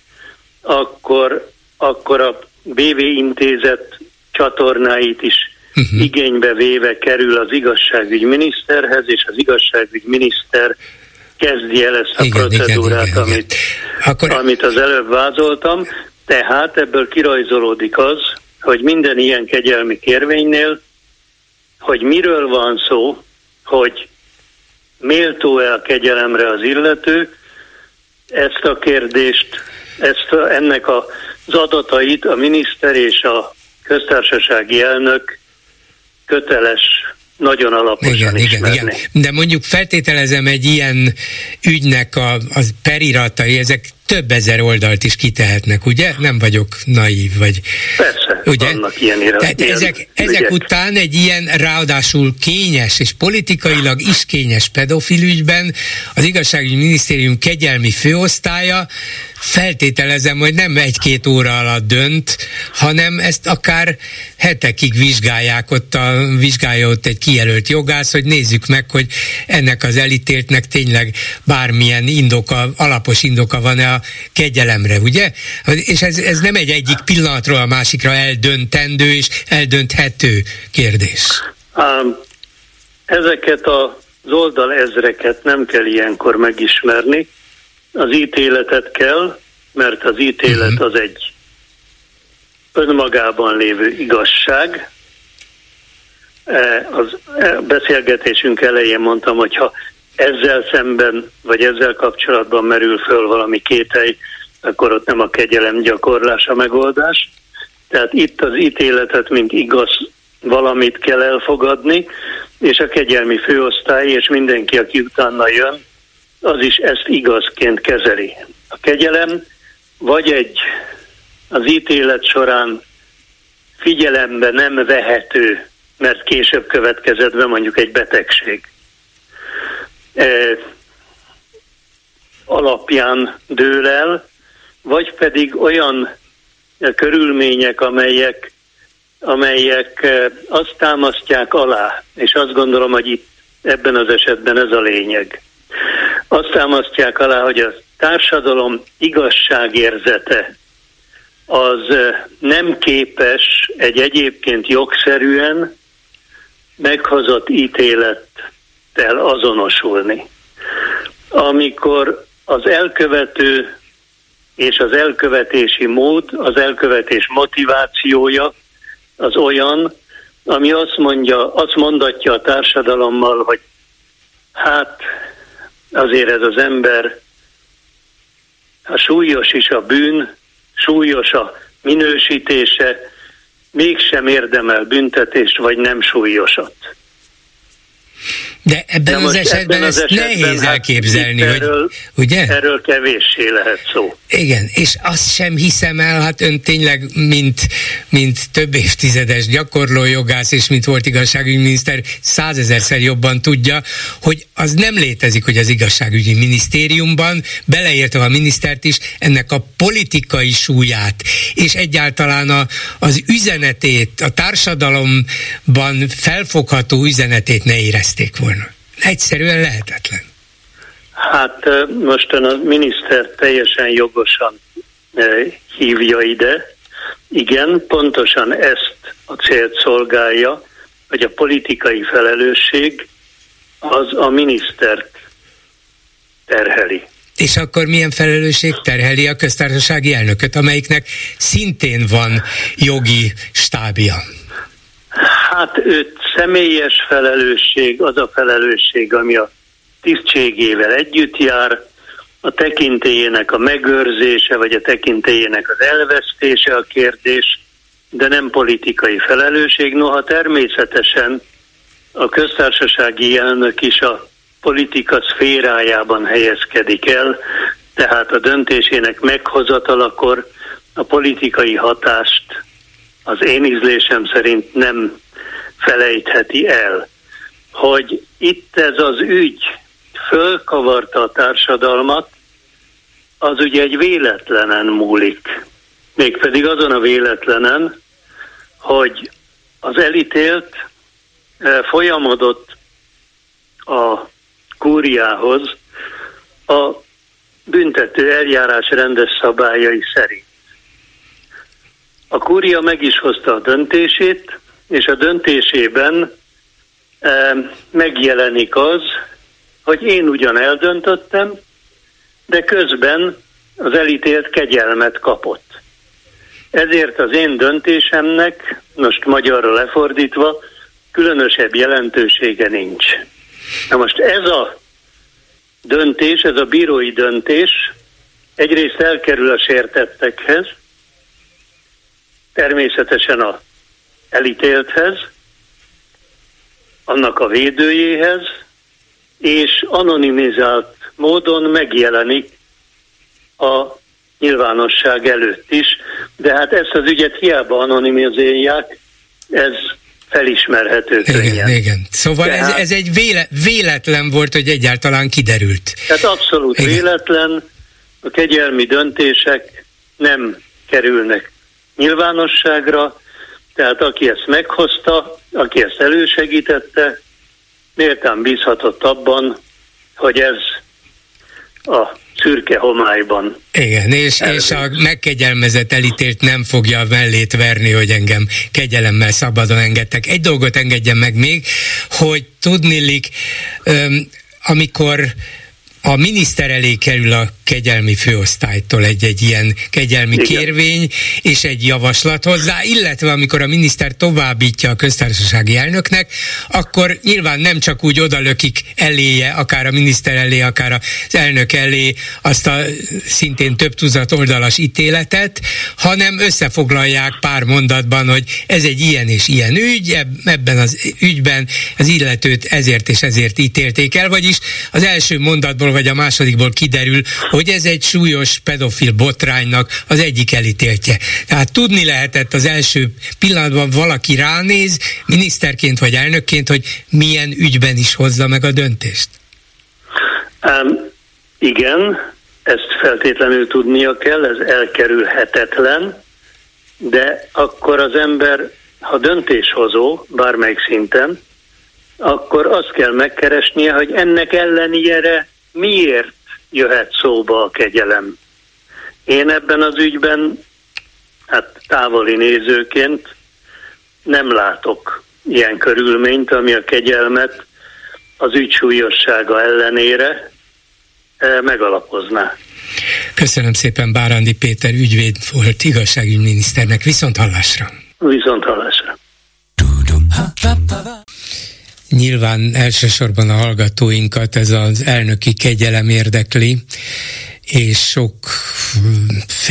S5: akkor, akkor a BV intézet csatornáit is uh-huh. igénybe véve kerül az igazságügy miniszterhez, és az igazságügy miniszter kezdi el ezt a igen, procedúrát, igen, igen, amit, igen. Akkor... amit az előbb vázoltam. Tehát ebből kirajzolódik az, hogy minden ilyen kegyelmi kérvénynél, hogy miről van szó, hogy méltó-e a kegyelemre az illető, ezt a kérdést, ezt a, ennek az adatait a miniszter és a köztársasági elnök köteles nagyon alaposan igen, ismerni. Igen, igen.
S1: De mondjuk feltételezem egy ilyen ügynek a, az periratai, ezek több ezer oldalt is kitehetnek, ugye? Nem vagyok naív, vagy...
S5: Persze, ugye? vannak ilyen irat, Tehát
S1: ilyen ezek, ezek után egy ilyen ráadásul kényes és politikailag is kényes pedofil ügyben az igazságügyi minisztérium kegyelmi főosztálya feltételezem, hogy nem egy-két óra alatt dönt, hanem ezt akár hetekig vizsgálják ott, a, vizsgálja ott egy kijelölt jogász, hogy nézzük meg, hogy ennek az elítéltnek tényleg bármilyen indoka, alapos indoka van-e a kegyelemre, ugye? És ez, ez nem egy egyik pillanatról a másikra eldöntendő és eldönthető kérdés. Um,
S5: ezeket az oldal ezreket nem kell ilyenkor megismerni, az ítéletet kell, mert az ítélet uh-huh. az egy önmagában lévő igazság. E, az e, beszélgetésünk elején mondtam, hogy ha ezzel szemben, vagy ezzel kapcsolatban merül föl valami kételj, akkor ott nem a kegyelem gyakorlás a megoldás. Tehát itt az ítéletet, mint igaz valamit kell elfogadni, és a kegyelmi főosztály, és mindenki, aki utána jön, az is ezt igazként kezeli. A kegyelem vagy egy az ítélet során figyelembe nem vehető, mert később következett be mondjuk egy betegség. E, alapján dől el, vagy pedig olyan körülmények, amelyek, amelyek e, azt támasztják alá, és azt gondolom, hogy itt ebben az esetben ez a lényeg. Azt támasztják alá, hogy a társadalom igazságérzete az nem képes egy egyébként jogszerűen meghozott ítélettel azonosulni. Amikor az elkövető és az elkövetési mód, az elkövetés motivációja az olyan, ami azt mondja, azt mondatja a társadalommal, hogy hát azért ez az ember, a súlyos is a bűn, súlyos a minősítése, mégsem érdemel büntetést, vagy nem súlyosat.
S1: De ebben az esetben ebben az esetben nehéz hát elképzelni, erről, hogy ugye?
S5: Erről kevéssé lehet szó.
S1: Igen, és azt sem hiszem el, hát ön tényleg, mint, mint több évtizedes gyakorló jogász, és mint volt igazságügyi miniszter, százezerszer jobban tudja, hogy az nem létezik, hogy az igazságügyi minisztériumban, beleértve a minisztert is, ennek a politikai súlyát, és egyáltalán a, az üzenetét, a társadalomban felfogható üzenetét ne érezték volna. Egyszerűen lehetetlen.
S5: Hát mostan a miniszter teljesen jogosan hívja ide. Igen, pontosan ezt a célt szolgálja, hogy a politikai felelősség az a minisztert terheli.
S1: És akkor milyen felelősség terheli a köztársasági elnököt, amelyiknek szintén van jogi stábja?
S5: Hát őt személyes felelősség, az a felelősség, ami a tisztségével együtt jár, a tekintélyének a megőrzése, vagy a tekintélyének az elvesztése a kérdés, de nem politikai felelősség. Noha természetesen a köztársasági elnök is a politika szférájában helyezkedik el, tehát a döntésének meghozatalakor a politikai hatást az én ízlésem szerint nem felejtheti el, hogy itt ez az ügy fölkavarta a társadalmat, az ugye egy véletlenen múlik. Mégpedig azon a véletlenen, hogy az elítélt eh, folyamodott a kúriához a büntető eljárás rendes szabályai szerint. A kúria meg is hozta a döntését, és a döntésében e, megjelenik az, hogy én ugyan eldöntöttem, de közben az elítélt kegyelmet kapott. Ezért az én döntésemnek, most magyarra lefordítva, különösebb jelentősége nincs. Na most ez a döntés, ez a bírói döntés egyrészt elkerül a sértettekhez, természetesen a elítélthez, annak a védőjéhez, és anonimizált módon megjelenik a nyilvánosság előtt is, de hát ezt az ügyet hiába anonimizálják, ez felismerhető könnyen.
S1: Igen, igen. Szóval ez, ez egy véle, véletlen volt, hogy egyáltalán kiderült.
S5: Tehát abszolút igen. véletlen, a kegyelmi döntések nem kerülnek nyilvánosságra, tehát aki ezt meghozta, aki ezt elősegítette, méltán bízhatott abban, hogy ez a szürke homályban.
S1: Igen, és, és a megkegyelmezett elítélt nem fogja a mellét verni, hogy engem kegyelemmel szabadon engedtek. Egy dolgot engedjen meg még, hogy tudnilik, amikor a miniszter elé kerül a kegyelmi főosztálytól egy-egy ilyen kegyelmi Igen. kérvény és egy javaslat hozzá, illetve amikor a miniszter továbbítja a köztársasági elnöknek, akkor nyilván nem csak úgy odalökik eléje, akár a miniszter elé, akár az elnök elé azt a szintén több tucat oldalas ítéletet, hanem összefoglalják pár mondatban, hogy ez egy ilyen és ilyen ügy, ebben az ügyben az illetőt ezért és ezért ítélték el, vagyis az első mondatból vagy a másodikból kiderül, hogy ez egy súlyos pedofil botránynak az egyik elítéltje. Tehát tudni lehetett az első pillanatban valaki ránéz, miniszterként vagy elnökként, hogy milyen ügyben is hozza meg a döntést.
S5: Um, igen, ezt feltétlenül tudnia kell, ez elkerülhetetlen, de akkor az ember, ha döntéshozó, bármelyik szinten, akkor azt kell megkeresnie, hogy ennek ellenére miért jöhet szóba a kegyelem. Én ebben az ügyben, hát távoli nézőként nem látok ilyen körülményt, ami a kegyelmet az ügy súlyossága ellenére eh, megalapozná.
S1: Köszönöm szépen Bárándi Péter ügyvéd volt igazságügyminiszternek. Viszont hallásra!
S5: Viszont hallásra!
S1: Nyilván elsősorban a hallgatóinkat ez az elnöki kegyelem érdekli, és sokféle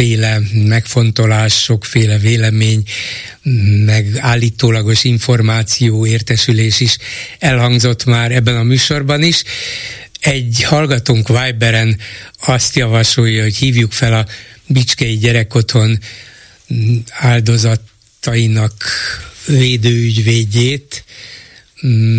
S1: megfontolás, sokféle vélemény, meg állítólagos információ, értesülés is elhangzott már ebben a műsorban is. Egy hallgatónk Viberen azt javasolja, hogy hívjuk fel a Bicskei Gyerekotthon áldozatainak védőügyvédjét,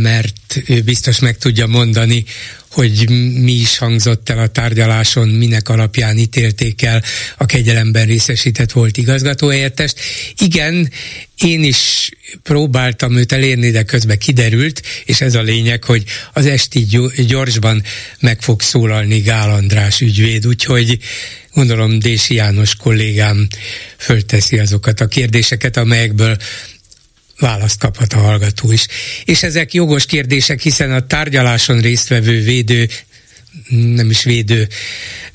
S1: mert ő biztos meg tudja mondani, hogy mi is hangzott el a tárgyaláson, minek alapján ítélték el a kegyelemben részesített volt igazgatóhelyettest. Igen, én is próbáltam őt elérni, de közben kiderült, és ez a lényeg, hogy az esti gyorsban meg fog szólalni Gál András ügyvéd, úgyhogy gondolom Dési János kollégám fölteszi azokat a kérdéseket, amelyekből választ kaphat a hallgató is. És ezek jogos kérdések, hiszen a tárgyaláson résztvevő védő nem is védő,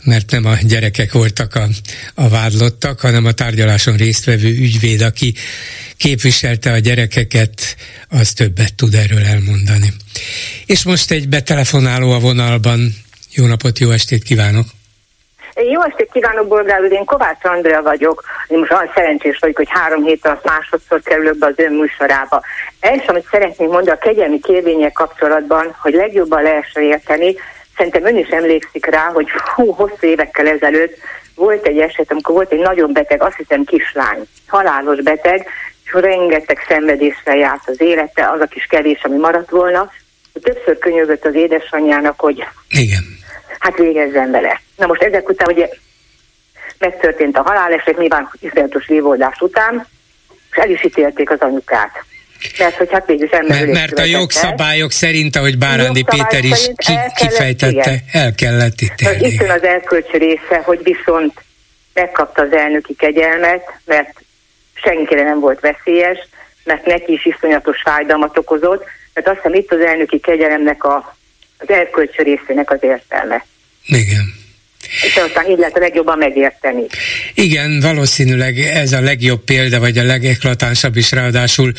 S1: mert nem a gyerekek voltak a, a vádlottak, hanem a tárgyaláson résztvevő ügyvéd, aki képviselte a gyerekeket, az többet tud erről elmondani. És most egy betelefonáló a vonalban. Jó napot, jó estét kívánok!
S6: Jó estét kívánok, Bolgár én Kovács Andrea vagyok. Én most olyan szerencsés vagyok, hogy három hét alatt másodszor kerülök be az ön műsorába. Ez, amit szeretnék mondani a kegyelmi kérvények kapcsolatban, hogy legjobban lehessen érteni, szerintem ön is emlékszik rá, hogy hú, hosszú évekkel ezelőtt volt egy eset, amikor volt egy nagyon beteg, azt hiszem kislány, halálos beteg, és rengeteg szenvedéssel járt az élete, az a kis kevés, ami maradt volna. Többször könyörgött az édesanyjának, hogy
S1: Igen
S6: hát végezzen vele. Na most ezek után ugye megtörtént a haláleset, nyilván iszonyatos lévoldás után, és el is ítélték az anyukát. Mert, hogy hát mégis
S1: mert, mert a jogszabályok szerint, ahogy Bárándi Péter is ki, el kifejtette, el kellett ítélni.
S6: Itt jön az elkölcsö része, hogy viszont megkapta az elnöki kegyelmet, mert senkire nem volt veszélyes, mert neki is iszonyatos fájdalmat okozott, mert azt hiszem itt az elnöki kegyelemnek a az erkölcsö részének az értelme.
S1: Igen.
S6: És aztán így lehet a legjobban megérteni.
S1: Igen, valószínűleg ez a legjobb példa, vagy a legeklatánsabb is ráadásul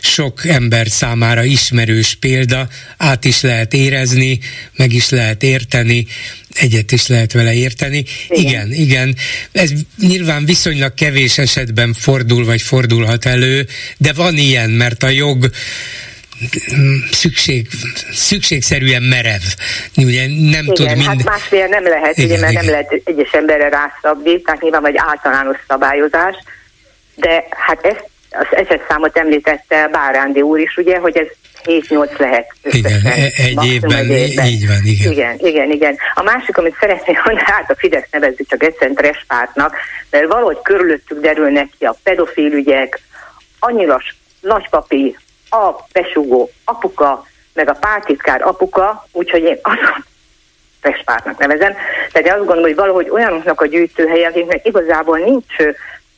S1: sok ember számára ismerős példa, át is lehet érezni, meg is lehet érteni, egyet is lehet vele érteni. Igen. igen, igen. Ez nyilván viszonylag kevés esetben fordul, vagy fordulhat elő, de van ilyen, mert a jog szükség, szükségszerűen merev. Ugye nem
S6: igen,
S1: tud mind...
S6: hát másfél nem lehet, igen, ugye, mert igen. nem lehet egyes emberre rászabni, tehát nyilván vagy általános szabályozás, de hát ezt az számot említette Bárándi úr is, ugye, hogy ez 7-8 lehet.
S1: Igen, e- egy évben, egy évben, így van, igen.
S6: Igen, igen, igen. A másik, amit szeretnék mondani, hát a Fidesz nevezzük csak egyszerűen pártnak, mert valahogy körülöttük derülnek ki a pedofil ügyek, annyira nagypapi a besugó apuka, meg a pártitkár apuka, úgyhogy én azon festpártnak nevezem. Tehát azt gondolom, hogy valahogy olyanoknak a gyűjtőhelye, akiknek igazából nincs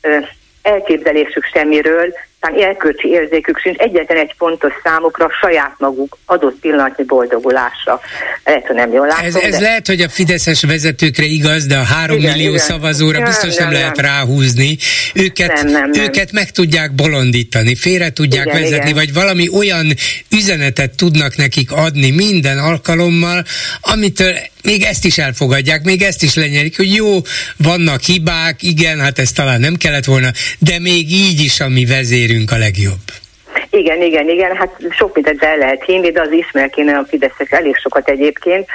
S6: ö, elképzelésük semmiről, talán elkölcsi érzékük sincs egyetlen egy pontos számukra saját maguk adott pillanatnyi boldogulásra. Lehet, hogy nem jól látom,
S1: ez, ez
S6: de...
S1: lehet, hogy a Fideszes vezetőkre igaz, de a három
S6: Igen,
S1: millió
S6: igen.
S1: szavazóra
S6: Nem,
S1: biztos nem,
S6: nem,
S1: lehet
S6: nem.
S1: ráhúzni. Őket,
S6: Nem, nem, nem.
S1: őket meg tudják bolondítani, félre tudják
S6: Igen,
S1: vezetni,
S6: igen.
S1: vagy valami olyan üzenetet tudnak nekik adni minden alkalommal, amitől még ezt is elfogadják, még ezt is lenyelik, hogy jó, vannak hibák, igen, hát ez talán nem kellett volna, de még így is a mi vezérünk a legjobb.
S6: Igen, igen, igen, hát sok mindent el lehet hinni, de az ismer kéne a Fideszek elég sokat egyébként,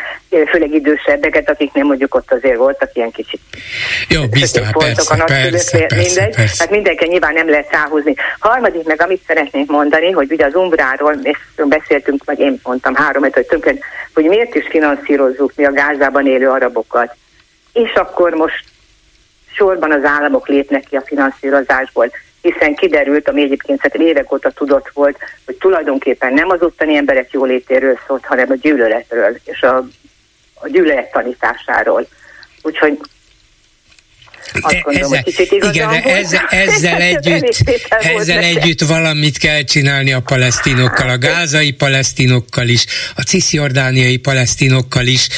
S6: főleg idősebbeket, akik nem mondjuk ott azért voltak ilyen kicsit
S1: Jó, biztos,
S6: voltak
S1: persze,
S6: a
S1: persze, persze,
S6: mindegy.
S1: persze.
S6: Hát mindenki nyilván nem lehet ráhúzni. Harmadik meg, amit szeretnék mondani, hogy ugye az Umbráról, és beszéltünk, vagy én mondtam három, hogy tönkre, hogy miért is finanszírozzuk mi a Gázában élő arabokat. És akkor most sorban az államok lépnek ki a finanszírozásból, hiszen kiderült, ami egyébként szerintem évek óta tudott volt, hogy tulajdonképpen nem az ottani emberek jólétéről szólt, hanem a gyűlöletről és a, a gyűlölet tanításáról. Úgyhogy azt gondolom, hogy igazam
S1: igen, de ezzel, ezzel, együtt, ezzel együtt valamit kell csinálni a palesztinokkal, a gázai palesztinokkal is, a cisziordániai palesztinokkal is,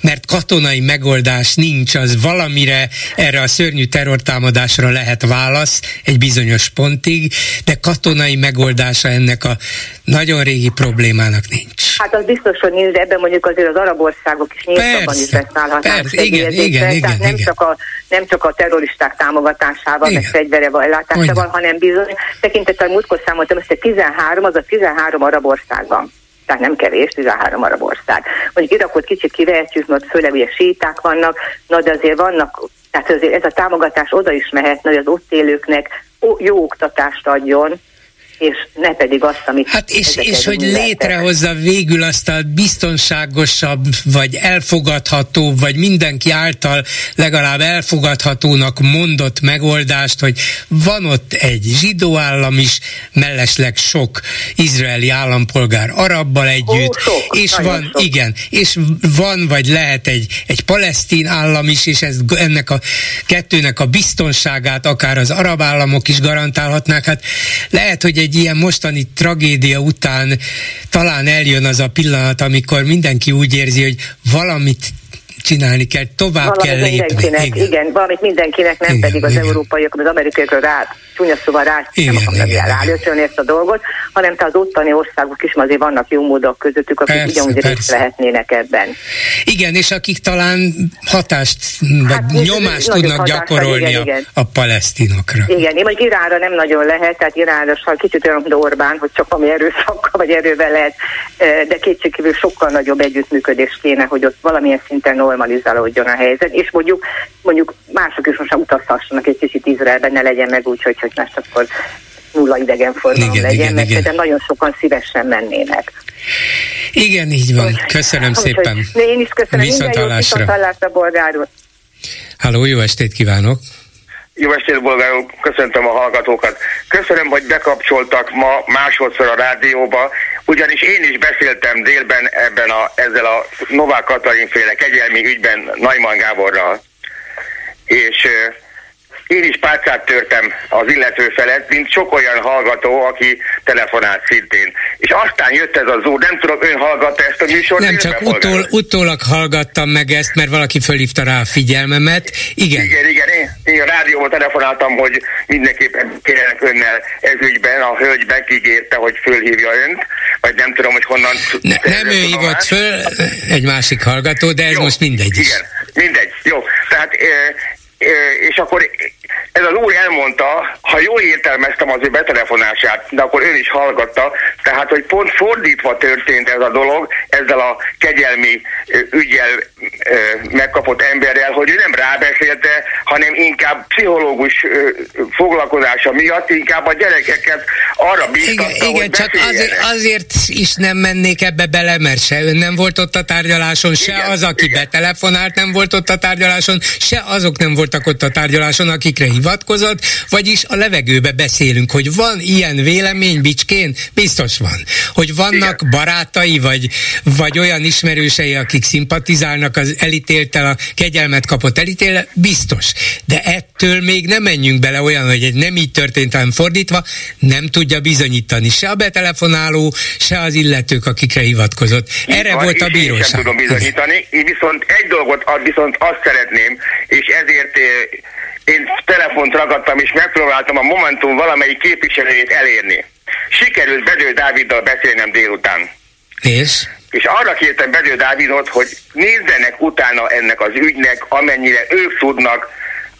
S1: mert katonai megoldás nincs, az valamire erre a szörnyű terrortámadásra lehet válasz egy bizonyos pontig, de katonai megoldása ennek a nagyon régi problémának nincs.
S6: Hát az biztos, hogy nincs, de ebben mondjuk azért az arab országok is nyíltabban is beszállhatnak.
S1: persze, igen, igen,
S6: tehát
S1: igen,
S6: nem,
S1: igen.
S6: Csak a, nem csak a terroristák támogatásával,
S1: Igen.
S6: meg fegyverevel ellátásával, hanem bizony, tekintettel múltkor számoltam, össze 13, az a 13 arab országban. Tehát nem kevés, 13 arab ország. Mondjuk Irakot kicsit kivehetjük, mert főleg ugye síták vannak, na de azért vannak, tehát azért ez a támogatás oda is mehetne, hogy az ott élőknek jó oktatást adjon, és ne pedig azt, amit
S1: Hát és, és hogy
S6: műveltek.
S1: létrehozza végül azt a biztonságosabb, vagy elfogadható, vagy mindenki által legalább elfogadhatónak mondott megoldást, hogy van ott egy zsidó állam is, mellesleg sok izraeli állampolgár arabbal együtt,
S6: Ó, sok,
S1: és van,
S6: sok.
S1: igen, és van, vagy lehet egy, egy palesztin állam is, és ez, ennek a kettőnek a biztonságát akár az arab államok is garantálhatnák. Hát lehet, hogy egy ilyen mostani tragédia után talán eljön az a pillanat, amikor mindenki úgy érzi, hogy valamit csinálni kell, tovább
S6: Valamit
S1: kell lépni.
S6: igen. igen, valamit mindenkinek, nem
S1: Igen,
S6: pedig az
S1: igen.
S6: európaiak, az amerikaiakra rá, csúnya szóval rá,
S1: Igen,
S6: nem akarnak ezt a dolgot, hanem te az ottani országok is azért vannak jó módok közöttük, akik
S1: Persze,
S6: ugyanúgy részt
S1: persze.
S6: lehetnének ebben.
S1: Igen, és akik talán hatást, vagy
S6: Hát,
S1: nyomást tudnak
S6: hatással,
S1: gyakorolni
S6: igen,
S1: a,
S6: igen.
S1: a palesztinokra.
S6: Igen, én mondjuk Iránra nem nagyon lehet, tehát Iránra kicsit olyan, mint Orbán, hogy csak ami erőszakkal vagy erővel lehet, eh, de kétségkívül sokkal nagyobb együttműködés kéne, hogy ott valamilyen szinten normalizálódjon a helyzet, és mondjuk, mondjuk mások is most már utazhassanak egy kicsit Izraelben, ne legyen meg úgy, hogy, hogy most akkor nulla idegenforgalom legyen,
S1: igen,
S6: mert
S1: igen.
S6: nagyon sokan szívesen mennének.
S1: Igen, így van. Köszönöm szépen.
S6: Én is köszönöm.
S1: Viszont
S6: Minden
S1: hallásra.
S6: viszont hallásra, bolgár úr.
S1: Halló, jó estét kívánok!
S7: Jó estét, bolgárok! Köszöntöm a hallgatókat. Köszönöm, hogy bekapcsoltak ma másodszor a rádióba, ugyanis én is beszéltem délben ebben a, ezzel a Novák Katalin féle kegyelmi ügyben Najman Gáborral. És én is pálcát törtem az illető felett, mint sok olyan hallgató, aki telefonált szintén. És aztán jött ez az úr, nem tudom, ön hallgatta ezt a műsort?
S1: Nem csak utól, utólag hallgattam meg ezt, mert valaki fölhívta rá a figyelmemet. Igen.
S7: Igen, igen, én, én a rádióba telefonáltam, hogy mindenképpen kérjenek önnel ez ügyben, a hölgy megígérte, hogy fölhívja önt, vagy nem tudom, hogy honnan...
S1: Ne, nem ő hívott föl, egy másik hallgató, de ez
S7: Jó,
S1: most mindegy.
S7: Igen, mindegy, jó. Tehát, és akkor ez az úr elmondta, ha jól értelmeztem az ő betelefonását, de akkor ön is hallgatta, tehát, hogy pont fordítva történt ez a dolog, ezzel a kegyelmi ügyel megkapott emberrel, hogy ő nem rábeszélte, hanem inkább pszichológus foglalkozása miatt inkább a gyerekeket arra bíztatta,
S1: igen, igen,
S7: hogy
S1: csak azért, azért is nem mennék ebbe bele, mert se ön nem volt ott a tárgyaláson, se igen, az, aki igen. betelefonált nem volt ott a tárgyaláson, se azok nem voltak ott a tárgyaláson, akikre hivatkozott, vagyis a levegőbe beszélünk, hogy van ilyen vélemény Bicskén, biztos van. Hogy vannak igen. barátai, vagy, vagy olyan ismerősei, akik szimpatizálnak az elítéltel, a kegyelmet kapott elítéle, biztos. De ettől még nem menjünk bele olyan, hogy egy nem így történt, hanem fordítva, nem tudja bizonyítani se a betelefonáló, se az illetők, akikre hivatkozott. Erre van, volt a bíróság. Én
S7: sem tudom bizonyítani, viszont egy dolgot viszont azt szeretném, és ezért eh, én telefont ragadtam, és megpróbáltam a Momentum valamelyik képviselőjét elérni. Sikerült Bedő Dáviddal beszélnem délután.
S1: És?
S7: És arra kértem Bedő Dávidot, hogy nézzenek utána ennek az ügynek, amennyire ők tudnak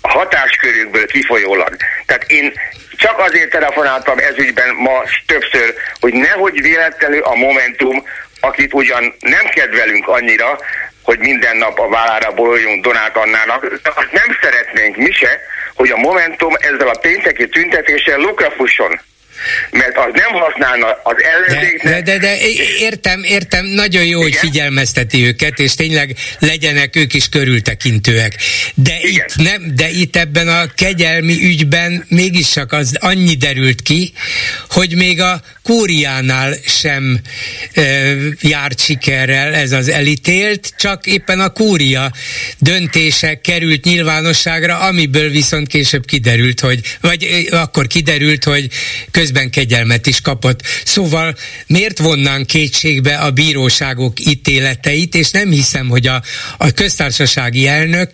S7: a hatáskörükből kifolyólag. Tehát én csak azért telefonáltam ezügyben ma többször, hogy nehogy véletlenül a Momentum, akit ugyan nem kedvelünk annyira, hogy minden nap a vállára bolyjunk Donát Annának, nem szeretnénk mi se, hogy a Momentum ezzel a pénteki tüntetéssel lukra fusson mert az nem használna az ellenzéknek.
S1: De, de, de, de értem, értem, nagyon jó, Igen? hogy figyelmezteti őket, és tényleg legyenek ők is körültekintőek. De itt, nem, de itt ebben a kegyelmi ügyben mégis csak az annyi derült ki, hogy még a kúriánál sem e, járt sikerrel ez az elítélt, csak éppen a kúria döntése került nyilvánosságra, amiből viszont később kiderült, hogy, vagy akkor kiderült, hogy közben kegyelmet is kapott. Szóval miért vonnánk kétségbe a bíróságok ítéleteit, és nem hiszem, hogy a, a köztársasági elnök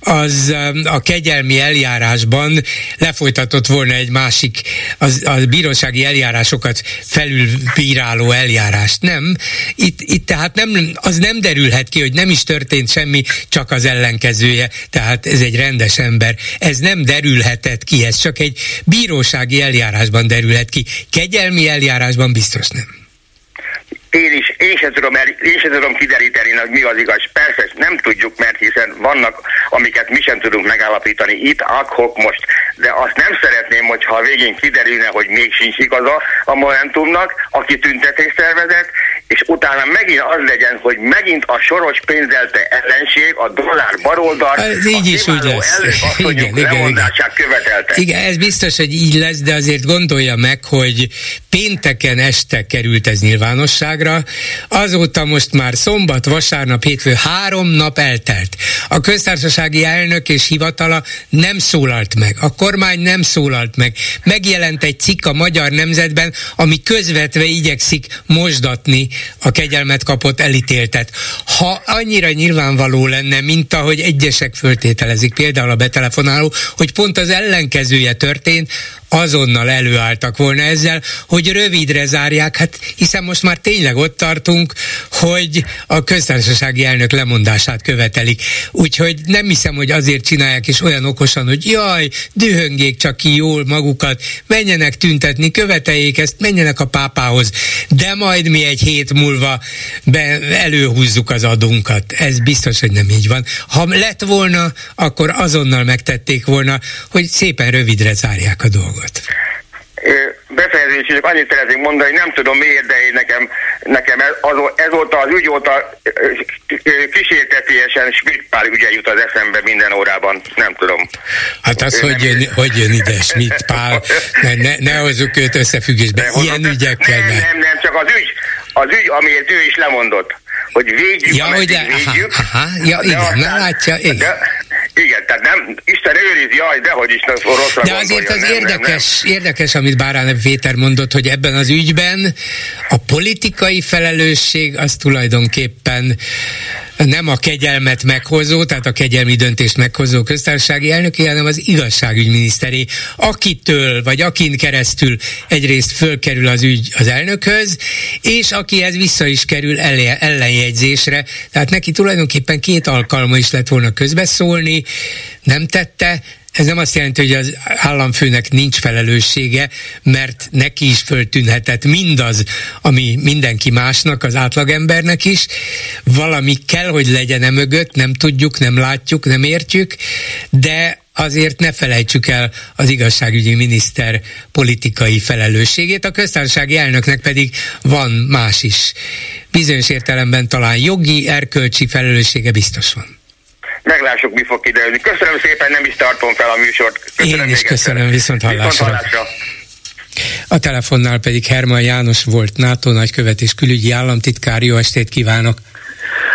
S1: az a kegyelmi eljárásban lefolytatott volna egy másik, az, a bírósági eljárásokat felülbíráló eljárást. Nem. Itt, itt tehát nem, az nem derülhet ki, hogy nem is történt semmi, csak az ellenkezője. Tehát ez egy rendes ember. Ez nem derülhetett ki, ez csak egy bírósági eljárásban derülhet ki. Kegyelmi eljárásban biztos nem
S7: én is, én sem tudom, én sem tudom kideríteni, hogy mi az igaz. Persze nem tudjuk, mert hiszen vannak, amiket mi sem tudunk megállapítani itt, adhok most, de azt nem szeretném, hogyha a végén kiderülne, hogy még sincs igaza a Momentumnak, aki tüntetés szervezett, és utána megint az legyen, hogy megint a soros pénzelte ellenség, a dollár baroldal,
S1: ez így is úgy lesz.
S7: Igen, igen, igen. követelte.
S1: Igen, ez biztos, hogy így lesz, de azért gondolja meg, hogy pénteken este került ez nyilvánosságra, azóta most már szombat, vasárnap, hétfő, három nap eltelt. A köztársasági elnök és hivatala nem szólalt meg, a kormány nem szólalt meg. Megjelent egy cikk a Magyar Nemzetben, ami közvetve igyekszik mosdatni a kegyelmet kapott elítéltet. Ha annyira nyilvánvaló lenne, mint ahogy egyesek föltételezik, például a betelefonáló, hogy pont az ellenkezője történt, azonnal előálltak volna ezzel, hogy rövidre zárják, hát hiszen most már tényleg ott tartunk, hogy a köztársasági elnök lemondását követelik. Úgyhogy nem hiszem, hogy azért csinálják is olyan okosan, hogy jaj, dühöngék csak ki jól magukat, menjenek tüntetni, követeljék ezt, menjenek a pápához, de majd mi egy hét múlva be, előhúzzuk az adunkat. Ez biztos, hogy nem így van. Ha lett volna, akkor azonnal megtették volna, hogy szépen rövidre zárják a dolgot dolgot?
S7: Befejezésig annyit szeretnék mondani, hogy nem tudom miért, de én nekem, nekem ez, ezóta az ügy óta kísértetésen Schmidt-Pál ügye jut az eszembe minden órában, nem tudom.
S1: Hát az, hogy jön, hogy jön ide Schmidt-Pál, ne, ne, ne hozzuk őt összefüggésbe, ilyen ügyekkel.
S7: Nem, nem, nem, csak az ügy, az ügy, amiért ő is lemondott hogy védjük,
S1: ja, hogy védjük. Aha, aha, ja, igen, aztán, na látja, igen. De,
S7: igen, tehát nem, Isten őriz, jaj, dehogy is rosszra
S1: De azért az nem, érdekes, nem, nem. érdekes, amit Bárán Péter mondott, hogy ebben az ügyben a politikai felelősség az tulajdonképpen nem a kegyelmet meghozó, tehát a kegyelmi döntést meghozó köztársasági elnöki, hanem az igazságügyminiszteré, akitől vagy akin keresztül egyrészt fölkerül az ügy az elnökhöz, és akihez vissza is kerül ellenjegyzésre. Tehát neki tulajdonképpen két alkalma is lett volna közbeszólni, nem tette, ez nem azt jelenti, hogy az államfőnek nincs felelőssége, mert neki is föltűnhetett mindaz, ami mindenki másnak, az átlagembernek is. Valami kell, hogy legyen e mögött, nem tudjuk, nem látjuk, nem értjük, de azért ne felejtsük el az igazságügyi miniszter politikai felelősségét, a köztársasági elnöknek pedig van más is. Bizonyos értelemben talán jogi, erkölcsi felelőssége biztos van.
S7: Meglássuk, mi fog kiderülni. Köszönöm szépen, nem is tartom fel a műsort.
S1: Köszönöm Én is köszönöm, viszont hallásra. Viszont hallásra. A telefonnál pedig Herman János volt NATO nagykövet és külügyi államtitkár. Jó estét kívánok!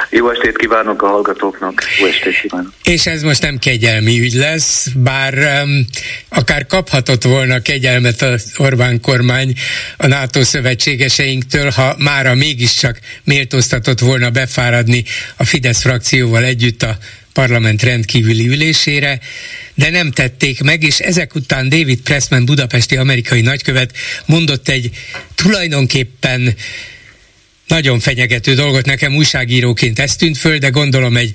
S8: Jó estét kívánok a hallgatóknak, jó estét kívánok.
S1: És ez most nem kegyelmi ügy lesz, bár um, akár kaphatott volna kegyelmet az Orbán kormány a NATO szövetségeseinktől, ha mára mégiscsak méltóztatott volna befáradni a Fidesz frakcióval együtt a parlament rendkívüli ülésére, de nem tették meg, és ezek után David Pressman, budapesti amerikai nagykövet mondott egy tulajdonképpen nagyon fenyegető dolgot. Nekem újságíróként ez tűnt föl, de gondolom egy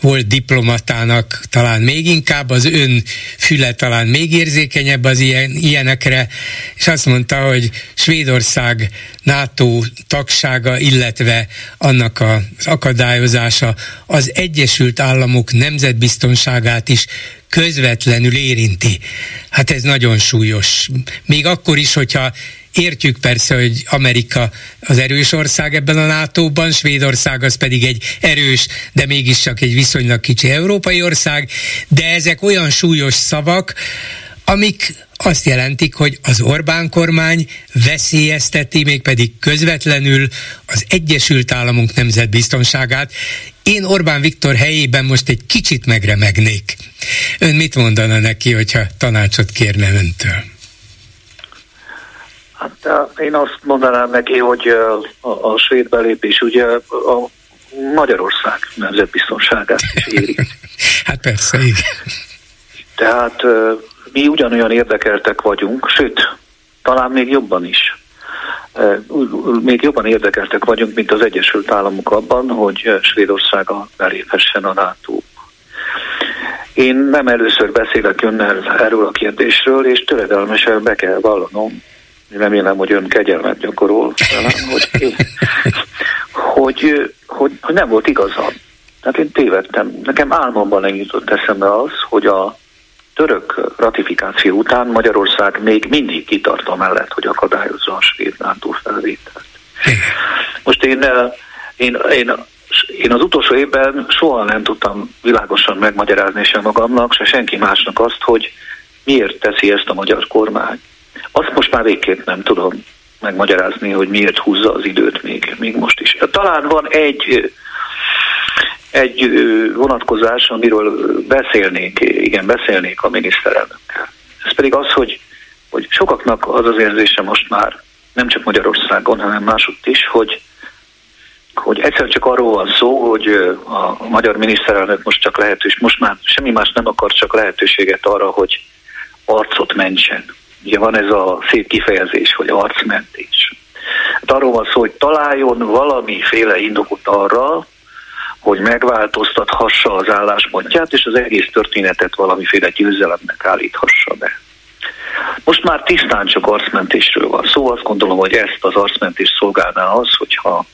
S1: volt diplomatának talán még inkább, az ön füle talán még érzékenyebb az ilyen, ilyenekre, és azt mondta, hogy Svédország NATO tagsága, illetve annak az akadályozása az Egyesült Államok nemzetbiztonságát is közvetlenül érinti. Hát ez nagyon súlyos. Még akkor is, hogyha Értjük persze, hogy Amerika az erős ország ebben a NATO-ban, Svédország az pedig egy erős, de mégiscsak egy viszonylag kicsi európai ország, de ezek olyan súlyos szavak, amik azt jelentik, hogy az Orbán kormány veszélyezteti mégpedig közvetlenül az Egyesült Államok nemzetbiztonságát. Én Orbán Viktor helyében most egy kicsit megremegnék. Ön mit mondana neki, hogyha tanácsot kérne öntől?
S8: Hát én azt mondanám neki, hogy a, a svéd belépés ugye a Magyarország nemzetbiztonságát is éri.
S1: hát persze, igen.
S8: Tehát mi ugyanolyan érdekeltek vagyunk, sőt, talán még jobban is. Még jobban érdekeltek vagyunk, mint az Egyesült Államok abban, hogy Svédország beléphessen a nato Én nem először beszélek önnel erről a kérdésről, és töredelmesen be kell vallanom, remélem, hogy ön kegyelmet gyakorol talán, hogy, hogy, hogy, hogy nem volt igazam. Tehát én tévedtem. Nekem álmomban nem jutott eszembe az, hogy a török ratifikáció után Magyarország még mindig kitart mellett, hogy akadályozza a svéd NATO felvételt. Most én, én, én, én az utolsó évben soha nem tudtam világosan megmagyarázni sem magamnak, se senki másnak azt, hogy miért teszi ezt a magyar kormány. Azt most már végképp nem tudom megmagyarázni, hogy miért húzza az időt még, még most is. Talán van egy egy vonatkozás, amiről beszélnék, igen, beszélnék a miniszterelnökkel. Ez pedig az, hogy, hogy sokaknak az az érzése most már, nem csak Magyarországon, hanem másutt is, hogy, hogy egyszer csak arról van szó, hogy a magyar miniszterelnök most csak lehetős, most már semmi más nem akar, csak lehetőséget arra, hogy arcot mentsen. Ugye van ez a szép kifejezés, hogy arcmentés. Hát arról van szó, hogy találjon valamiféle indokot arra, hogy megváltoztathassa az álláspontját, és az egész történetet valamiféle győzelemnek állíthassa be. Most már tisztán csak arcmentésről van szó, szóval azt gondolom, hogy ezt az arcmentést szolgálná az, hogyha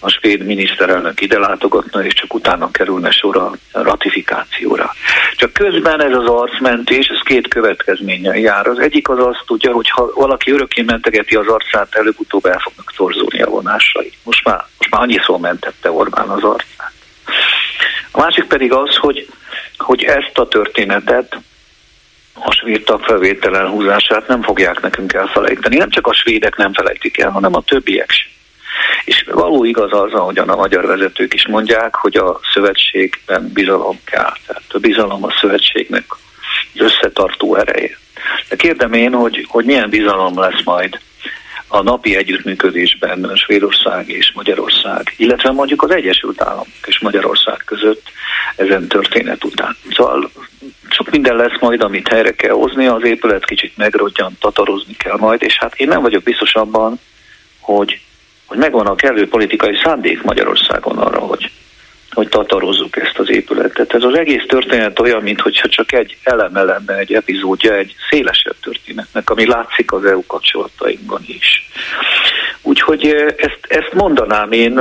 S8: a svéd miniszterelnök ide látogatna, és csak utána kerülne sor a ratifikációra. Csak közben ez az arcmentés, ez két következménye jár. Az egyik az azt tudja, hogy ha valaki örökké mentegeti az arcát, előbb-utóbb el fognak torzulni a vonásai. Most már, most már annyiszor mentette Orbán az arcát. A másik pedig az, hogy, hogy ezt a történetet, a svéd tagfelvétel elhúzását nem fogják nekünk elfelejteni. Nem csak a svédek nem felejtik el, hanem a többiek sem. És való igaz az, ahogyan a magyar vezetők is mondják, hogy a szövetségben bizalom kell. Tehát a bizalom a szövetségnek az összetartó ereje. De kérdem én, hogy, hogy milyen bizalom lesz majd a napi együttműködésben Svédország és Magyarország, illetve mondjuk az Egyesült Államok és Magyarország között ezen történet után. Szóval sok minden lesz majd, amit helyre kell hozni, az épület kicsit megrodjan, tatarozni kell majd, és hát én nem vagyok biztos abban, hogy, hogy megvan a kellő politikai szándék Magyarországon arra, hogy, hogy tatarozzuk ezt az épületet. Ez az egész történet olyan, mintha csak egy eleme egy epizódja egy szélesebb történetnek, ami látszik az EU kapcsolatainkban is. Úgy Úgyhogy ezt, ezt mondanám én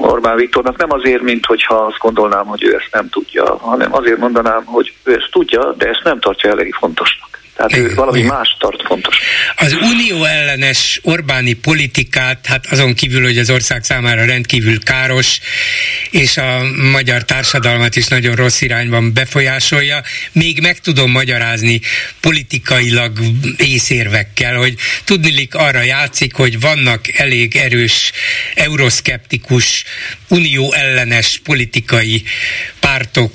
S8: Orbán Viktornak, nem azért, mint hogyha azt gondolnám, hogy ő ezt nem tudja, hanem azért mondanám, hogy ő ezt tudja, de ezt nem tartja eléggé fontosnak. Tehát ő valami Igen. más tart fontos.
S1: Az unió ellenes Orbáni politikát, hát azon kívül, hogy az ország számára rendkívül káros, és a magyar társadalmat is nagyon rossz irányban befolyásolja, még meg tudom magyarázni politikailag észérvekkel, hogy tudnilik arra játszik, hogy vannak elég erős euroszkeptikus, unió ellenes politikai pártok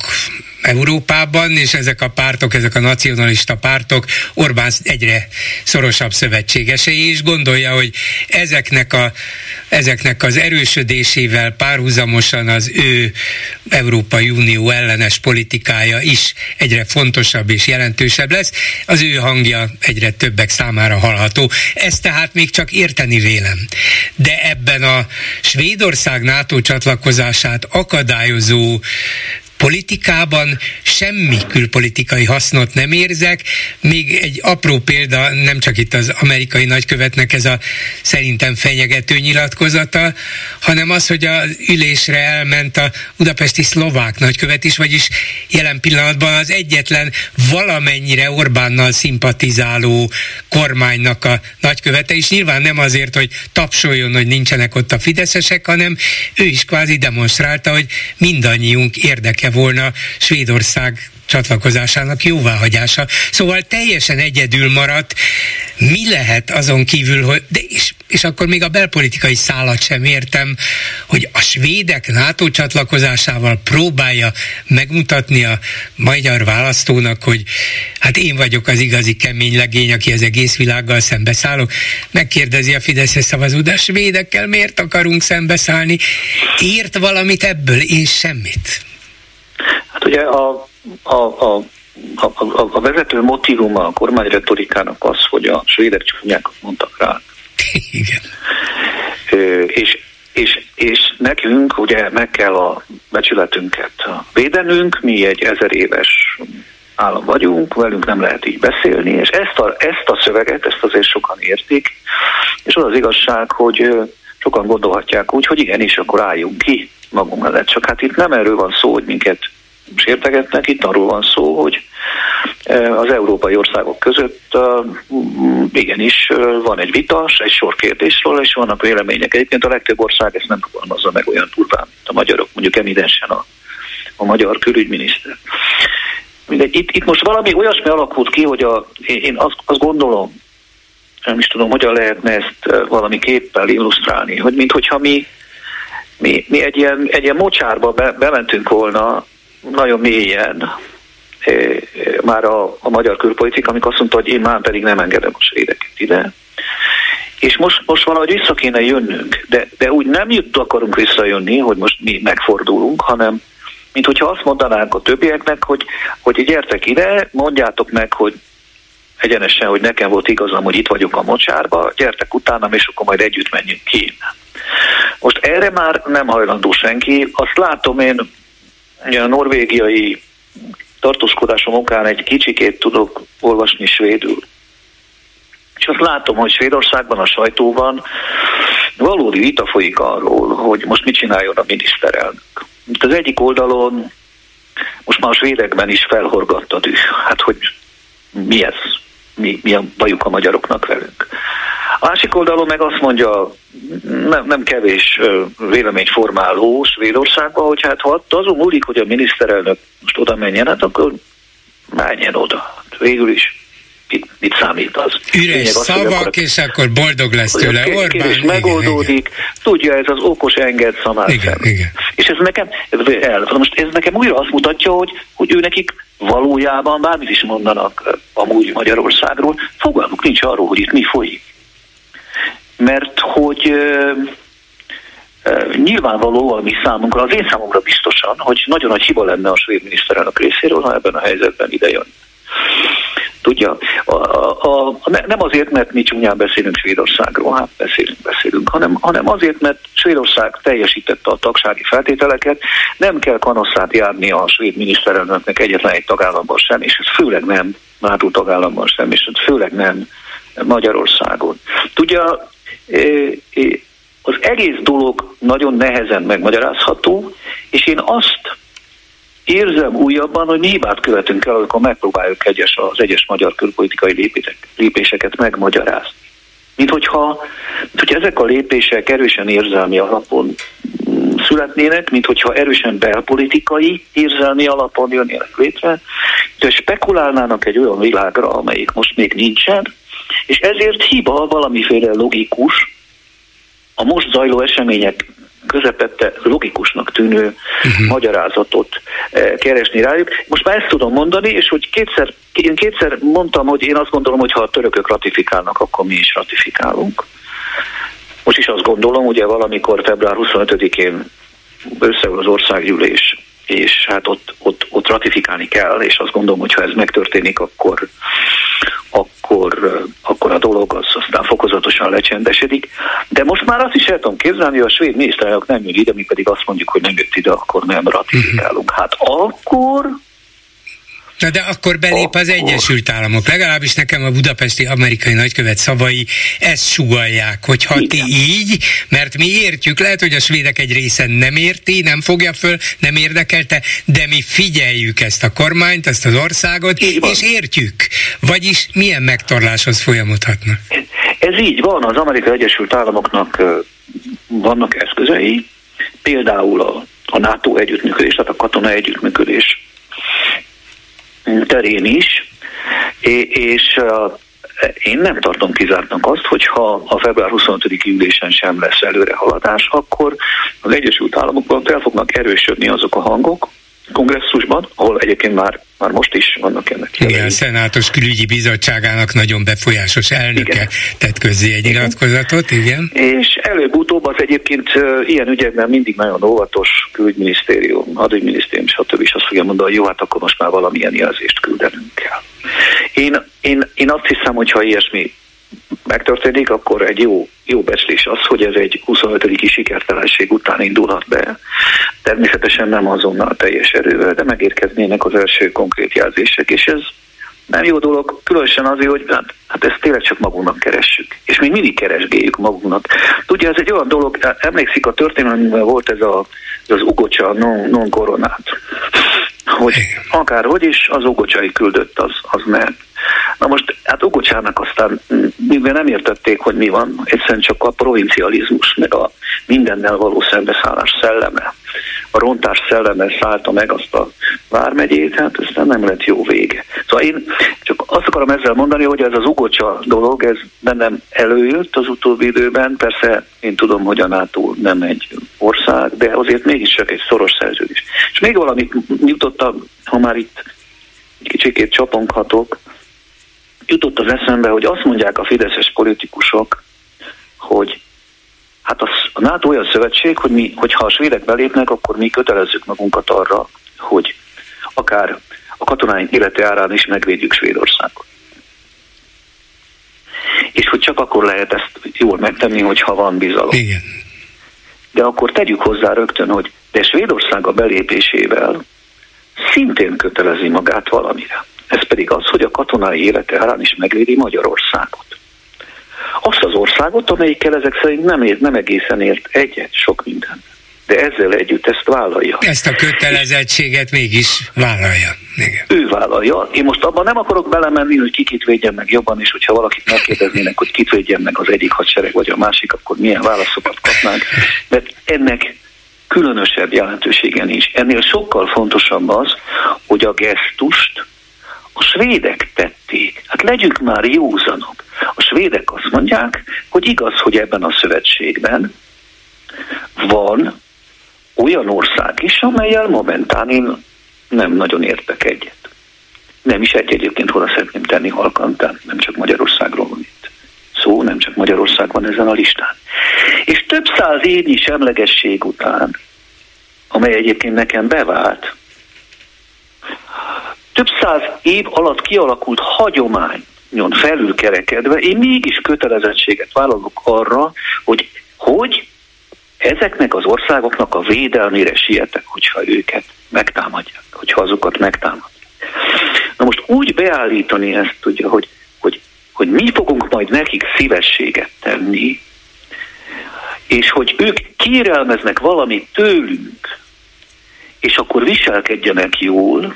S1: Európában, és ezek a pártok, ezek a nacionalista pártok Orbán egyre szorosabb szövetségesei, és gondolja, hogy ezeknek, a, ezeknek az erősödésével párhuzamosan az ő Európai Unió ellenes politikája is egyre fontosabb és jelentősebb lesz, az ő hangja egyre többek számára hallható. Ezt tehát még csak érteni vélem. De ebben a Svédország NATO csatlakozását akadályozó politikában semmi külpolitikai hasznot nem érzek. Még egy apró példa, nem csak itt az amerikai nagykövetnek ez a szerintem fenyegető nyilatkozata, hanem az, hogy a ülésre elment a budapesti szlovák nagykövet is, vagyis jelen pillanatban az egyetlen valamennyire Orbánnal szimpatizáló kormánynak a nagykövete, és nyilván nem azért, hogy tapsoljon, hogy nincsenek ott a fideszesek, hanem ő is kvázi demonstrálta, hogy mindannyiunk érdeke volna Svédország csatlakozásának jóváhagyása. Szóval teljesen egyedül maradt. Mi lehet azon kívül, hogy, de és, és akkor még a belpolitikai szállat sem értem, hogy a svédek NATO csatlakozásával próbálja megmutatni a magyar választónak, hogy hát én vagyok az igazi kemény legény, aki az egész világgal szembeszállok. Megkérdezi a Fidesz szavazó, de a svédekkel miért akarunk szembeszállni? Ért valamit ebből? Én semmit.
S8: Hát ugye a, a, a a, a, a vezető motivuma a kormány retorikának az, hogy a svédek csúnyákat mondtak rá.
S1: Igen.
S8: és, és, és nekünk ugye meg kell a becsületünket védenünk, mi egy ezer éves állam vagyunk, velünk nem lehet így beszélni, és ezt a, ezt a szöveget, ezt azért sokan értik, és az az igazság, hogy sokan gondolhatják úgy, hogy igenis, akkor álljunk ki magunk mellett. Csak hát itt nem erről van szó, hogy minket sértegetnek. Itt arról van szó, hogy e, az európai országok között e, igenis e, van egy vita, egy sor kérdésről, és vannak vélemények. Egyébként a legtöbb ország ezt nem fogalmazza meg olyan turván, mint a magyarok, mondjuk evidensen a, a magyar külügyminiszter. Mindegy, itt, itt most valami olyasmi alakult ki, hogy a, én azt, azt gondolom, nem is tudom, hogyan lehetne ezt valami képpel illusztrálni, hogy minthogyha mi, mi, mi egy, ilyen, egy ilyen mocsárba be, bementünk volna, nagyon mélyen már a, a magyar külpolitika, amikor azt mondta, hogy én már pedig nem engedem a svédeket ide. És most, most valahogy vissza kéne jönnünk, de, de úgy nem jut, akarunk visszajönni, hogy most mi megfordulunk, hanem mint hogyha azt mondanánk a többieknek, hogy, hogy gyertek ide, mondjátok meg, hogy egyenesen, hogy nekem volt igazam, hogy itt vagyok a mocsárba, gyertek utánam, és akkor majd együtt menjünk ki. Most erre már nem hajlandó senki. Azt látom én a norvégiai tartózkodásom okán egy kicsikét tudok olvasni svédül. És azt látom, hogy Svédországban, a sajtóban valódi vita folyik arról, hogy most mit csináljon a miniszterelnök. Itt az egyik oldalon most már a svédekben is felhorgatt a düh. Hát, hogy mi ez? Mi, mi a bajuk a magyaroknak velünk? A másik oldalon meg azt mondja, nem, nem kevés véleményformáló Svédországban, hogy hát ha azon múlik, hogy a miniszterelnök most oda menjen, hát akkor menjen oda. Végül is mit, mit számít az?
S1: Üres szavak, akkor, és akkor boldog lesz tőle Orbán.
S8: És megoldódik. Igen, igen. Tudja, ez az okos enged szamár
S1: igen, igen.
S8: És ez nekem, el, most ez nekem újra azt mutatja, hogy, hogy ő nekik valójában bármit is mondanak amúgy Magyarországról, fogalmuk nincs arról, hogy itt mi folyik mert hogy nyilvánvaló a mi számunkra, az én számomra biztosan, hogy nagyon nagy hiba lenne a svéd miniszterelnök részéről, ha ebben a helyzetben ide jön. Tudja, a, a, a, nem azért, mert mi csúnyán beszélünk Svédországról, hát beszélünk, beszélünk, hanem, hanem azért, mert Svédország teljesítette a tagsági feltételeket, nem kell kanasszát járni a svéd miniszterelnöknek egyetlen egy tagállamban sem, és ez főleg nem NATO tagállamban sem, és ez főleg nem Magyarországon. Tudja, az egész dolog nagyon nehezen megmagyarázható, és én azt érzem újabban, hogy mi hibát követünk el, amikor megpróbáljuk egyes, az egyes magyar külpolitikai lépéseket megmagyarázni. Mint hogyha, mint hogyha ezek a lépések erősen érzelmi alapon mm, születnének, mint hogyha erősen belpolitikai érzelmi alapon jönnének létre, de spekulálnának egy olyan világra, amelyik most még nincsen, és ezért hiba valamiféle logikus, a most zajló események közepette logikusnak tűnő uh-huh. magyarázatot eh, keresni rájuk. Most már ezt tudom mondani, és hogy kétszer, én kétszer mondtam, hogy én azt gondolom, hogy ha a törökök ratifikálnak, akkor mi is ratifikálunk. Most is azt gondolom, ugye valamikor február 25-én összeül az országgyűlés, és hát ott, ott, ott ratifikálni kell, és azt gondolom, hogy ha ez megtörténik, akkor, akkor, akkor a dolog az aztán fokozatosan lecsendesedik. De most már azt is el tudom képzelni, hogy a svéd miniszterelnök nem jön ide, mi pedig azt mondjuk, hogy nem jött ide, akkor nem ratifikálunk. Hát akkor
S1: Na de akkor belép az Egyesült Államok. Legalábbis nekem a budapesti amerikai nagykövet szavai ezt sugalják, hogy ha ti így, mert mi értjük, lehet, hogy a svédek egy része nem érti, nem fogja föl, nem érdekelte, de mi figyeljük ezt a kormányt, ezt az országot, és értjük. Vagyis milyen megtorláshoz folyamodhatnak?
S8: Ez így van, az Amerikai Egyesült Államoknak vannak eszközei, például a, a NATO együttműködés, tehát a katona együttműködés terén is, és én nem tartom kizártnak azt, hogyha a február 25. ülésen sem lesz előrehaladás, akkor az Egyesült Államokban fel fognak erősödni azok a hangok, kongresszusban, ahol egyébként már, már most is vannak ennek.
S1: Igen, a Szenátus Külügyi Bizottságának nagyon befolyásos elnöke igen. tett közzé egy nyilatkozatot, igen.
S8: És előbb-utóbb az egyébként ilyen ügyekben mindig nagyon óvatos külügyminisztérium, hadügyminisztérium, stb. is azt fogja mondani, hogy jó, hát akkor most már valamilyen jelzést küldenünk kell. Én, én, én azt hiszem, hogy ha ilyesmi megtörténik, akkor egy jó, jó becslés az, hogy ez egy 25. sikertelenség után indulhat be. Természetesen nem azonnal teljes erővel, de megérkeznének az első konkrét jelzések, és ez nem jó dolog, különösen azért, hogy hát, hát ezt tényleg csak magunknak keressük. És még mindig keresgéljük magunknak. Ugye ez egy olyan dolog, emlékszik a történelemben volt ez a, az ugocsa non, non hogy akárhogy is az ugocsai küldött, az, az ment. Na most, hát Ugocsának aztán, mivel nem értették, hogy mi van, egyszerűen csak a provincializmus, meg a mindennel való szembeszállás szelleme, a rontás szelleme szállta meg azt a vármegyét, hát aztán nem lett jó vége. Szóval én csak azt akarom ezzel mondani, hogy ez az ugocsa dolog, ez bennem előjött az utóbbi időben, persze én tudom, hogy a NATO nem egy ország, de azért mégiscsak egy szoros szerződés. És még valamit jutottam, ha már itt kicsikét csaponghatok, jutott az eszembe, hogy azt mondják a fideszes politikusok, hogy hát az, a NATO olyan szövetség, hogy mi, hogyha a svédek belépnek, akkor mi kötelezzük magunkat arra, hogy akár a katonáink élete árán is megvédjük Svédországot. És hogy csak akkor lehet ezt jól megtenni, hogyha van bizalom.
S1: Igen.
S8: De akkor tegyük hozzá rögtön, hogy de Svédország a belépésével szintén kötelezi magát valamire. Ez pedig az, hogy a katonai élete árán is megvédi Magyarországot. Azt az országot, amelyikkel ezek szerint nem, ért, nem egészen ért egyet sok minden. De ezzel együtt ezt vállalja.
S1: Ezt a kötelezettséget mégis vállalja. Igen.
S8: Ő vállalja. Én most abban nem akarok belemenni, hogy ki kit védjen meg jobban, és hogyha valakit megkérdeznének, hogy kit védjen meg az egyik hadsereg vagy a másik, akkor milyen válaszokat kapnánk. Mert ennek különösebb jelentősége nincs. Ennél sokkal fontosabb az, hogy a gesztust a svédek tették. Hát legyünk már józanok. A svédek azt mondják, hogy igaz, hogy ebben a szövetségben van olyan ország is, amelyel momentán én nem nagyon értek egyet. Nem is egy egyébként hol szeretném tenni halkantán, nem csak Magyarországról van itt. Szó nem csak Magyarország van ezen a listán. És több száz évnyi semlegesség után, amely egyébként nekem bevált, több száz év alatt kialakult hagyományon felülkerekedve, én mégis kötelezettséget vállalok arra, hogy hogy ezeknek az országoknak a védelmére sietek, hogyha őket megtámadják, hogyha azokat megtámadják. Na most úgy beállítani ezt, ugye, hogy, hogy, hogy mi fogunk majd nekik szívességet tenni, és hogy ők kérelmeznek valamit tőlünk, és akkor viselkedjenek jól,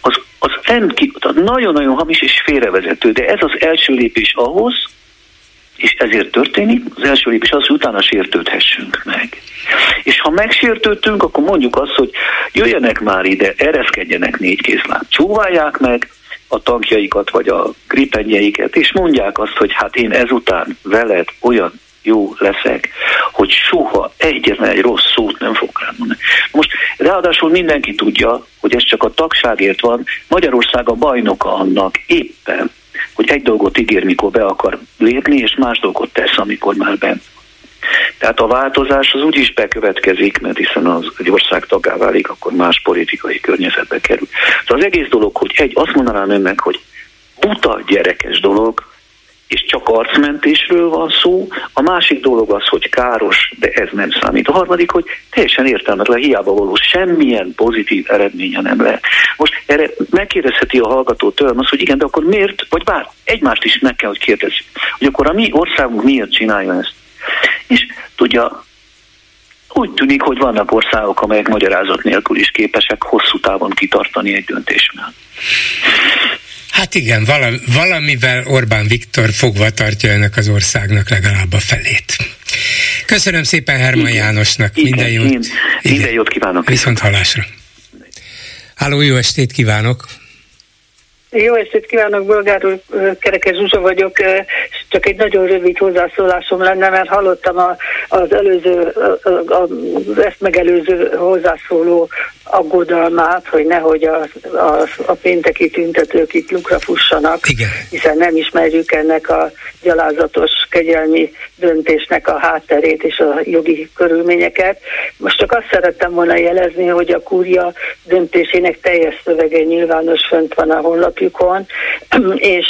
S8: az, az nagyon-nagyon hamis és félrevezető, de ez az első lépés ahhoz, és ezért történik, az első lépés az, hogy utána sértődhessünk meg. És ha megsértődtünk, akkor mondjuk azt, hogy jöjjenek már ide, ereszkedjenek négy kézlán, csóválják meg a tankjaikat, vagy a gripenjeiket, és mondják azt, hogy hát én ezután veled olyan jó leszek, hogy soha egyetlen egy rossz szót nem fog rám mondani. Most ráadásul mindenki tudja, hogy ez csak a tagságért van. Magyarország a bajnoka annak éppen, hogy egy dolgot ígér, mikor be akar lépni, és más dolgot tesz, amikor már bent tehát a változás az úgy is bekövetkezik, mert hiszen az egy ország tagá válik, akkor más politikai környezetbe kerül. Szóval az egész dolog, hogy egy, azt mondanám önnek, hogy buta gyerekes dolog, és csak arcmentésről van szó, a másik dolog az, hogy káros, de ez nem számít. A harmadik, hogy teljesen értelmetlen, hiába való, semmilyen pozitív eredménye nem lehet. Most erre megkérdezheti a hallgató tőlem az, hogy igen, de akkor miért, vagy bár egymást is meg kell, hogy kérdezzük, hogy akkor a mi országunk miért csinálja ezt. És tudja, úgy tűnik, hogy vannak országok, amelyek magyarázat nélkül is képesek hosszú távon kitartani egy döntésnél.
S1: Hát igen, valamivel Orbán Viktor fogva tartja ennek az országnak legalább a felét. Köszönöm szépen Herman igen, Jánosnak.
S8: Igen, minden jót. Én, minden jót kívánok.
S1: Viszont hallásra. Háló, jó estét kívánok!
S9: Jó estét kívánok, Bolgár Kerekes Zsuzsa vagyok, csak egy nagyon rövid hozzászólásom lenne, mert hallottam a, az előző, a, a, ezt megelőző hozzászóló aggodalmát, hogy nehogy a, a, a pénteki tüntetők itt lukra fussanak,
S1: Igen.
S9: hiszen nem ismerjük ennek a gyalázatos kegyelmi döntésnek a hátterét és a jogi körülményeket. Most csak azt szerettem volna jelezni, hogy a kúria döntésének teljes szövege nyilvános fönt van a honlapjukon, és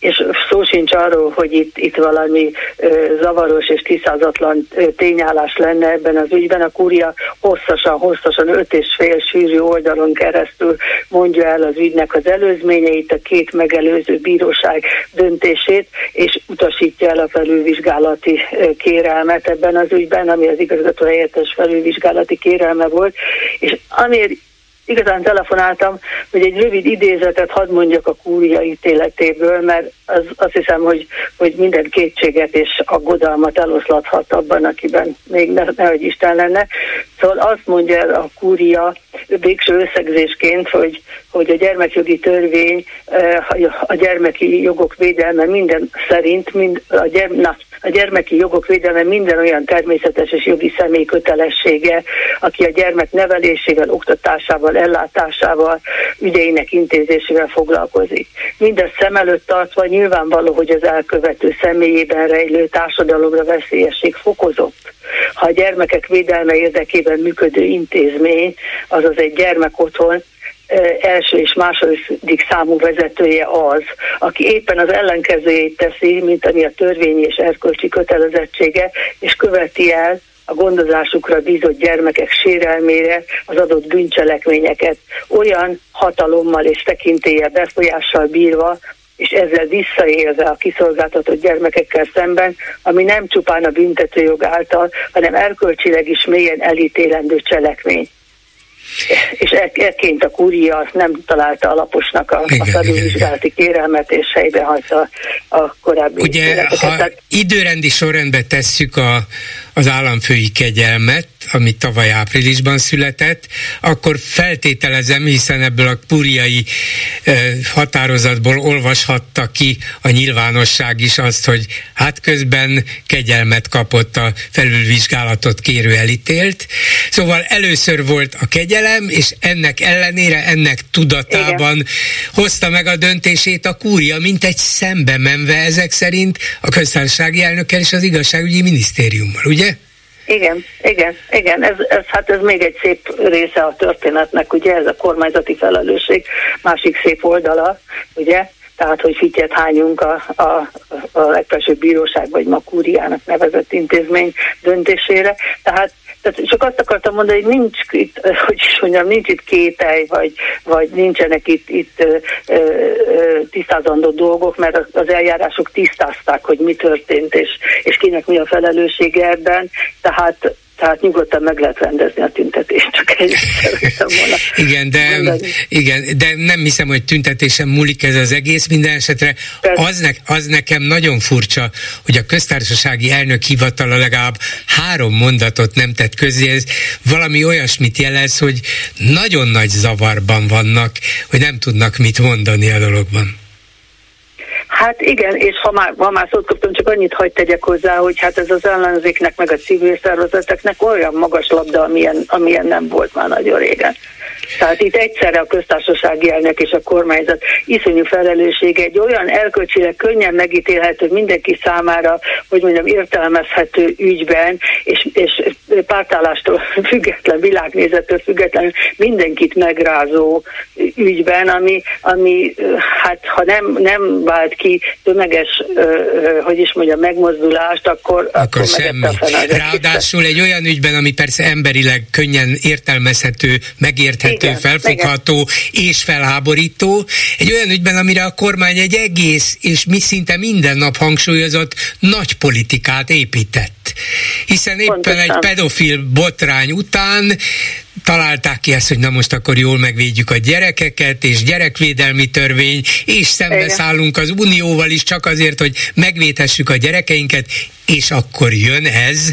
S9: és szó sincs arról, hogy itt, itt valami ö, zavaros és tisztázatlan tényállás lenne ebben az ügyben. A kúria hosszasan, hosszasan öt és fél sűrű oldalon keresztül mondja el az ügynek az előzményeit, a két megelőző bíróság döntését, és utasítja el a felülvizsgálati ö, kérelmet ebben az ügyben, ami az igazgató helyettes felülvizsgálati kérelme volt, és amiért igazán telefonáltam, hogy egy rövid idézetet hadd mondjak a kúria ítéletéből, mert az, azt hiszem, hogy, hogy minden kétséget és aggodalmat eloszlathat abban, akiben még ne, nehogy Isten lenne. Szóval azt mondja a kúria végső összegzésként, hogy, hogy a gyermekjogi törvény eh, a gyermeki jogok védelme minden szerint, mind a, gyerm, na, a gyermeki jogok védelme minden olyan természetes és jogi személy kötelessége, aki a gyermek nevelésével, oktatásával, ellátásával, ügyeinek intézésével foglalkozik. Mindezt szem előtt tartva nyilvánvaló, hogy az elkövető személyében rejlő társadalomra veszélyesség fokozott. Ha a gyermekek védelme érdekében működő intézmény, azaz egy gyermekotthon, első és második számú vezetője az, aki éppen az ellenkezőjét teszi, mint ami a törvényi és erkölcsi kötelezettsége, és követi el a gondozásukra bízott gyermekek sérelmére az adott bűncselekményeket olyan hatalommal és tekintélye befolyással bírva, és ezzel visszaélve a kiszolgáltatott gyermekekkel szemben, ami nem csupán a büntetőjog által, hanem erkölcsileg is mélyen elítélendő cselekmény. És ekként a kúria nem találta alaposnak a, igen, a felülvizsgálati kérelmet, és helybe hagyta a korábbi
S1: Ugye, ha Tehát... időrendi sorrendbe tesszük a, az államfői kegyelmet, ami tavaly áprilisban született, akkor feltételezem, hiszen ebből a púriai eh, határozatból olvashatta ki a nyilvánosság is azt, hogy hát közben kegyelmet kapott a felülvizsgálatot kérő elítélt. Szóval először volt a kegyelem, és ennek ellenére, ennek tudatában Igen. hozta meg a döntését a kúria, mint egy szembe menve ezek szerint a köztársasági elnökkel és az igazságügyi minisztériummal, ugye?
S9: Igen, igen, igen, ez, ez, hát ez még egy szép része a történetnek, ugye, ez a kormányzati felelősség másik szép oldala, ugye, tehát hogy fityet hányunk a, a, a legfelsőbb bíróság vagy makúriának nevezett intézmény döntésére. Tehát tehát csak azt akartam mondani, hogy nincs itt, hogy is mondjam, nincs itt kételj, vagy, vagy nincsenek itt, itt ö, ö, tisztázandó dolgok, mert az eljárások tisztázták, hogy mi történt, és, és kinek mi a felelőssége ebben, tehát tehát nyugodtan meg lehet rendezni a tüntetést, csak egy volna.
S1: igen, de, igen, de nem hiszem, hogy tüntetésen múlik ez az egész, minden esetre az, ne, az nekem nagyon furcsa, hogy a köztársasági elnök hivatala legalább három mondatot nem tett közé, ez valami olyasmit jelez, hogy nagyon nagy zavarban vannak, hogy nem tudnak mit mondani a dologban.
S9: Hát igen, és ha már, ha már szót kaptam, csak annyit hagyd tegyek hozzá, hogy hát ez az ellenzéknek, meg a civil szervezeteknek olyan magas labda, amilyen, amilyen nem volt már nagyon régen. Tehát itt egyszerre a köztársasági elnök és a kormányzat iszonyú felelőssége egy olyan erkölcsileg könnyen megítélhető mindenki számára, hogy mondjam, értelmezhető ügyben, és, és pártállástól független, világnézettől függetlenül mindenkit megrázó ügyben, ami, ami hát ha nem, nem vált ki tömeges, hogy is mondjam, megmozdulást, akkor,
S1: akkor, akkor semmi. Ráadásul egy olyan ügyben, ami persze emberileg könnyen értelmezhető, megérthető, igen, felfogható igen. és felháborító. Egy olyan ügyben, amire a kormány egy egész és mi szinte minden nap hangsúlyozott nagy politikát épített. Hiszen éppen Pontosan. egy pedofil botrány után találták ki ezt, hogy na most akkor jól megvédjük a gyerekeket, és gyerekvédelmi törvény, és szembeszállunk az unióval is csak azért, hogy megvédhessük a gyerekeinket, és akkor jön ez,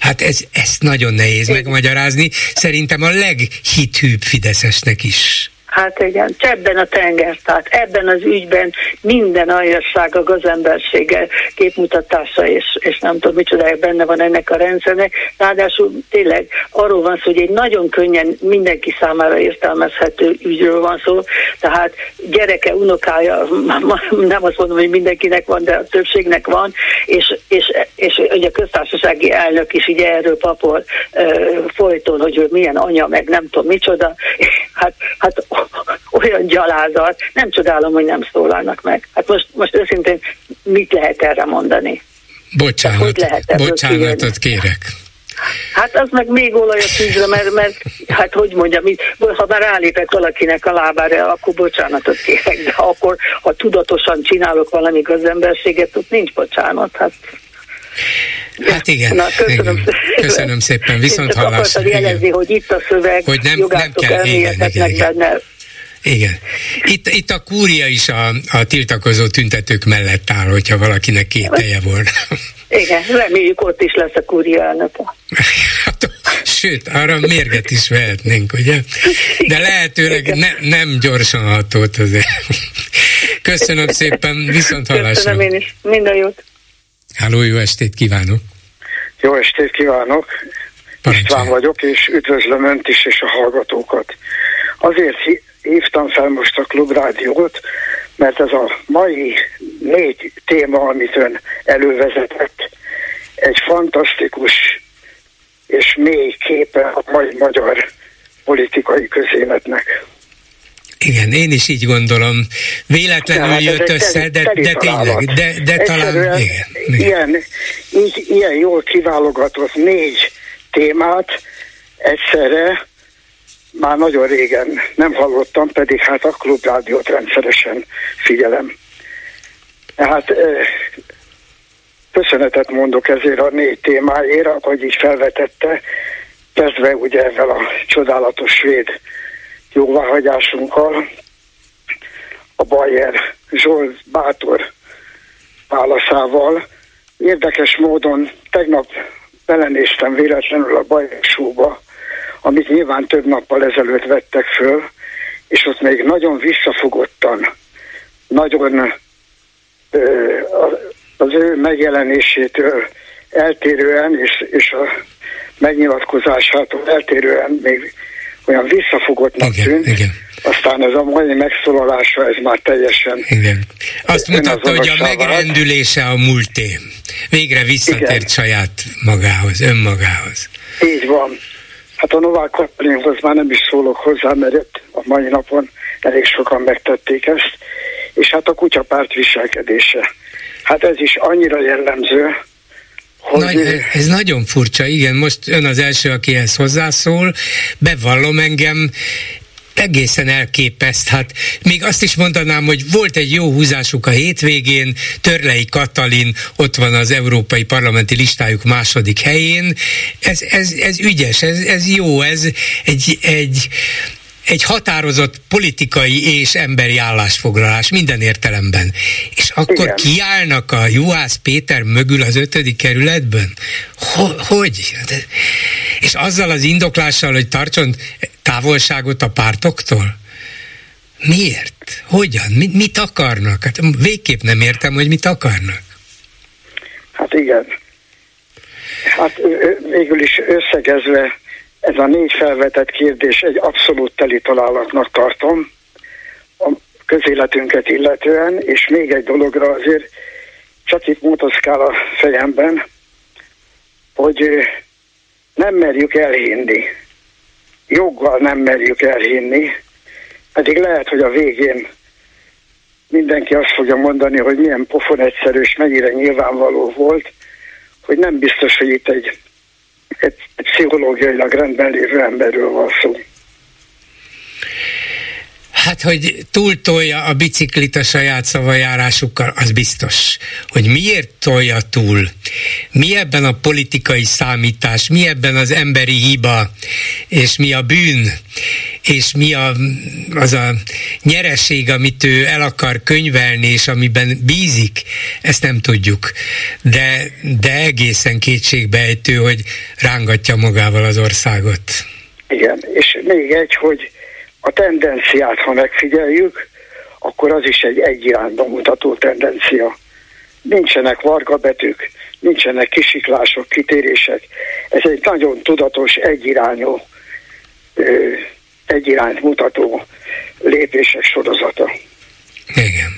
S1: Hát ez, ezt nagyon nehéz Igen. megmagyarázni. Szerintem a leghithűbb Fideszesnek is.
S9: Hát igen, csebben a tenger, tehát ebben az ügyben minden aljasság a gazembersége képmutatása, és, és nem tudom micsoda benne van ennek a rendszernek. Ráadásul tényleg arról van szó, hogy egy nagyon könnyen mindenki számára értelmezhető ügyről van szó, tehát gyereke, unokája, nem azt mondom, hogy mindenkinek van, de a többségnek van, és, és, és ugye a köztársasági elnök is ugye erről papol folyton, hogy ő milyen anya, meg nem tudom micsoda. Hát, hát olyan gyalázat, nem csodálom, hogy nem szólalnak meg. Hát most, most őszintén mit lehet erre mondani?
S1: Bocsánat, lehet bocsánatot kérek.
S9: Hát az meg még olaj a tűzre, mert, mert hát hogy mondjam, ha már rálépek valakinek a lábára, akkor bocsánatot kérek, de akkor, ha tudatosan csinálok valami gazemberséget, ott nincs bocsánat. Hát
S1: Hát igen, Na, köszönöm, igen. köszönöm szépen, viszont hallásra.
S9: jelezni, igen. hogy itt a szöveg,
S1: hogy nem, nem kell, igen, igen, igen. benne. Igen. Itt, itt a kúria is a, a tiltakozó tüntetők mellett áll, hogyha valakinek kételje volna.
S9: Igen, reméljük ott is lesz a kúria elnöke.
S1: Hát, sőt, arra mérget is vehetnénk, ugye? De lehetőleg ne, nem gyorsan hatót azért. Köszönöm szépen, viszont hallásra.
S9: Köszönöm én is, minden jót.
S1: Háló, jó estét kívánok!
S10: Jó estét kívánok! Parancsolj. István vagyok, és üdvözlöm Önt is, és a hallgatókat. Azért hívtam fel most a klubrádiót, mert ez a mai négy téma, amit ön elővezetett, egy fantasztikus és mély képe a mai magyar politikai közéletnek.
S1: Igen, én is így gondolom. Véletlenül hát jött össze, de, de tényleg, de, de talán igen,
S10: igen. Ilyen, így, ilyen jól kiválogatott négy témát egyszerre már nagyon régen nem hallottam, pedig hát a klubrádiót rendszeresen figyelem. Hát köszönetet mondok ezért a négy témáért, ahogy is felvetette, kezdve ugye ezzel a csodálatos svéd jóváhagyásunkkal, a Bayer Zsolt bátor válaszával. Érdekes módon tegnap belenéztem véletlenül a Bayer Show-ba, amit nyilván több nappal ezelőtt vettek föl, és ott még nagyon visszafogottan, nagyon ö, az ő megjelenésétől eltérően, és, és a megnyilatkozásától eltérően még olyan visszafogottnak igen, tűnt. Igen. Aztán ez a mai megszólalása, ez már teljesen...
S1: Igen. Azt mutatta, hogy a megrendülése a múlté. Végre visszatért igen. saját magához, önmagához.
S10: Így van. Hát a Novák Katalinhoz már nem is szólok hozzá, mert a mai napon elég sokan megtették ezt, és hát a kutyapárt viselkedése. Hát ez is annyira jellemző,
S1: hogy... Nagy, ez nagyon furcsa, igen, most ön az első, aki ehhez hozzászól, bevallom engem, egészen elképeszt. Hát még azt is mondanám, hogy volt egy jó húzásuk a hétvégén, Törlei Katalin ott van az Európai Parlamenti listájuk második helyén. Ez, ez, ez ügyes, ez, ez jó, ez egy, egy egy határozott politikai és emberi állásfoglalás minden értelemben. És akkor Igen. kiállnak a Juhász Péter mögül az ötödik kerületben? Hogy? És azzal az indoklással, hogy tartson távolságot a pártoktól? Miért? Hogyan? Mit, mit akarnak? Hát végképp nem értem, hogy mit akarnak.
S10: Hát igen. Hát végül is összegezve ez a négy felvetett kérdés egy abszolút teli találatnak tartom a közéletünket illetően, és még egy dologra azért csak itt motoszkál a fejemben, hogy nem merjük elhinni. Joggal nem merjük elhinni, pedig lehet, hogy a végén mindenki azt fogja mondani, hogy milyen pofon egyszerű és mennyire nyilvánvaló volt, hogy nem biztos, hogy itt egy egy pszichológiailag rendben lévő emberről van szó.
S1: Hát, hogy túltolja a biciklit a saját szavajárásukkal, az biztos. Hogy miért tolja túl? Mi ebben a politikai számítás? Mi ebben az emberi hiba? És mi a bűn? És mi a, az a nyereség, amit ő el akar könyvelni, és amiben bízik? Ezt nem tudjuk. De, de egészen kétségbejtő, hogy rángatja magával az országot.
S10: Igen, és még egy, hogy a tendenciát, ha megfigyeljük, akkor az is egy egyirányba mutató tendencia. Nincsenek varga betűk, nincsenek kisiklások, kitérések. Ez egy nagyon tudatos, egyirányú, egyirányt mutató lépések sorozata.
S1: Igen.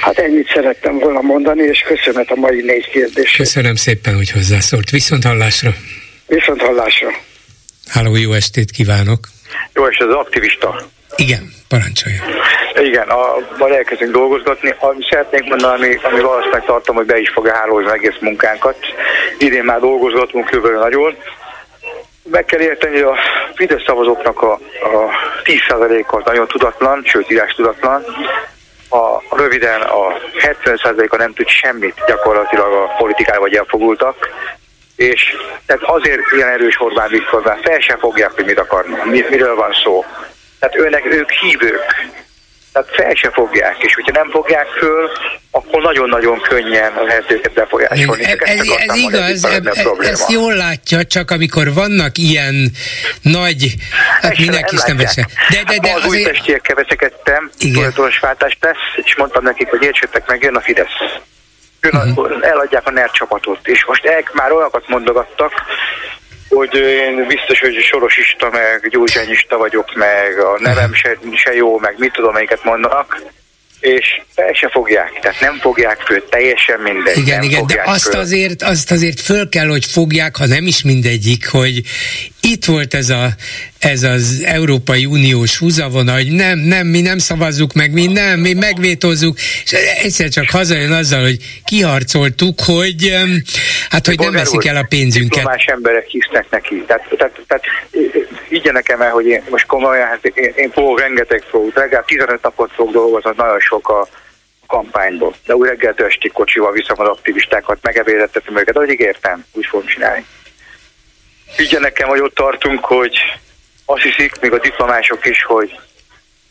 S10: Hát ennyit szerettem volna mondani, és köszönet a mai négy kérdést.
S1: Köszönöm szépen, hogy hozzászólt. Viszont hallásra.
S10: Viszont hallásra.
S1: Háló, jó estét kívánok.
S11: Jó, és ez az aktivista.
S1: Igen, parancsolja.
S11: Igen, a, majd elkezdünk dolgozgatni. Amit szeretnék mondani, ami, ami valószínűleg tartom, hogy be is fog hálózni egész munkánkat. Idén már dolgozgatunk kb. nagyon. Meg kell érteni, hogy a Fidesz szavazóknak a, a 10%-a nagyon tudatlan, sőt írás tudatlan. A, röviden a 70%-a nem tud semmit gyakorlatilag a politikára vagy elfogultak és tehát azért ilyen erős Orbán Viktor, mert fel sem fogják, hogy mit akarnak, miről van szó. Tehát őnek, ők hívők, tehát fel se fogják, és hogyha nem fogják föl, akkor nagyon-nagyon könnyen lehet őket befolyásolni.
S1: Ez, ez, ez igaz, ez, ezt jól látja, csak amikor vannak ilyen nagy, hát mindenki is nem vese.
S11: De, de, de hát az azért... újpestiekkel veszekedtem, tulajdonosváltás lesz, és mondtam nekik, hogy értsétek meg, jön a Fidesz uh-huh. eladják a NER csapatot. És most el, már olyanokat mondogattak, hogy én biztos, hogy sorosista, meg gyógyzsányista vagyok, meg a nevem se, se jó, meg mit tudom, melyiket mondanak és fel se fogják, tehát nem fogják föl, teljesen mindegy.
S1: Igen, igen, de azt föl. azért, azt azért föl kell, hogy fogják, ha nem is mindegyik, hogy itt volt ez, a, ez az Európai Uniós húzavona, hogy nem, nem, mi nem szavazzuk meg, mi nem, mi megvétózzuk, és egyszer csak hazajön azzal, hogy kiharcoltuk, hogy hát, hogy nem veszik el a pénzünket.
S11: Más emberek hisznek neki. Tehát, tehát, tehát higgye nekem el, hogy én most komolyan, hát én, én fogok rengeteg fogok, legalább 15 napot fogok dolgozni, nagyon sok a kampányból. De úgy reggeltől estig kocsival viszem az aktivistákat, megevédettetem őket, ahogy ígértem, úgy fogom csinálni. Higgye nekem, hogy ott tartunk, hogy azt hiszik, még a diplomások is, hogy,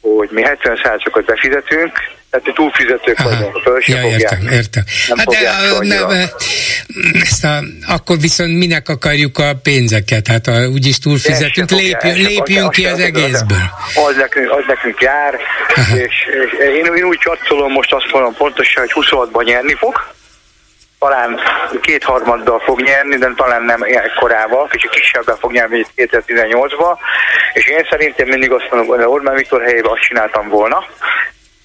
S11: hogy mi 70%-ot befizetünk, tehát túlfizetők vagyunk, föl ja, fogják.
S1: Értem, értem. Nem hát de, nem, ezt a, akkor viszont minek akarjuk a pénzeket? Hát ha úgyis túlfizetünk, lépjünk, lépjünk ki az egészből.
S11: Az nekünk, az nekünk jár, és, és én, én úgy csatszolom most azt mondom pontosan, hogy 26-ban nyerni fog, talán kétharmaddal fog nyerni, de talán nem ekkorával, kicsit kisebben fog nyerni, mint 2018-ban, és én szerintem mindig azt mondom, hogy Orbán Viktor helyében azt csináltam volna,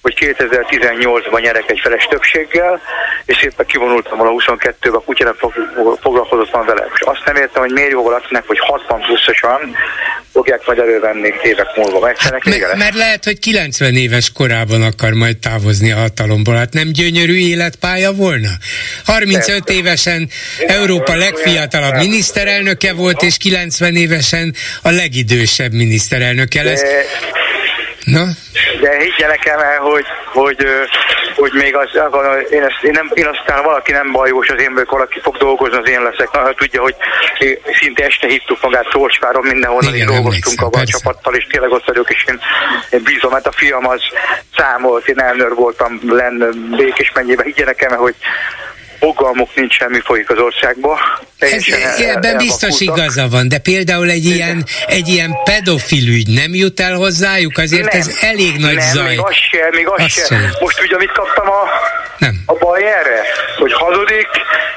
S11: hogy 2018-ban nyerek egy feles többséggel, és szépen kivonultam volna 22-ben, a kutya foglalkozott van vele. És azt nem értem, hogy miért jó valakinek, hogy 60 pluszosan fogják majd elővenni évek múlva.
S1: Hát, mert, mert lehet, hogy 90 éves korában akar majd távozni a hatalomból. Hát nem gyönyörű életpálya volna? 35 Persze. évesen Európa legfiatalabb miniszterelnöke volt, és 90 évesen a legidősebb miniszterelnöke lesz.
S11: Na? De higgyenek el, hogy, hogy, hogy még az, én, ezt, én, nem, én aztán valaki nem bajós az én vagyok, valaki fog dolgozni, az én leszek. Na, tudja, hogy szinte este hívtuk magát Szolcsváron, mindenhonnan is dolgoztunk a csapattal, és tényleg ott vagyok, és én, én bízom, mert a fiam az számolt, én elnör voltam lenn Békés mennyibe, higgyenek el, hogy fogalmuk nincs semmi folyik az országba.
S1: Ez, ebben biztos igaza van, de például egy ilyen, egy ilyen pedofil ügy nem jut el hozzájuk, azért nem, ez elég nagy
S11: nem,
S1: zaj.
S11: még az se, még az se. Sem. Most ugye, amit kaptam a, nem. a baj erre, hogy hazudik,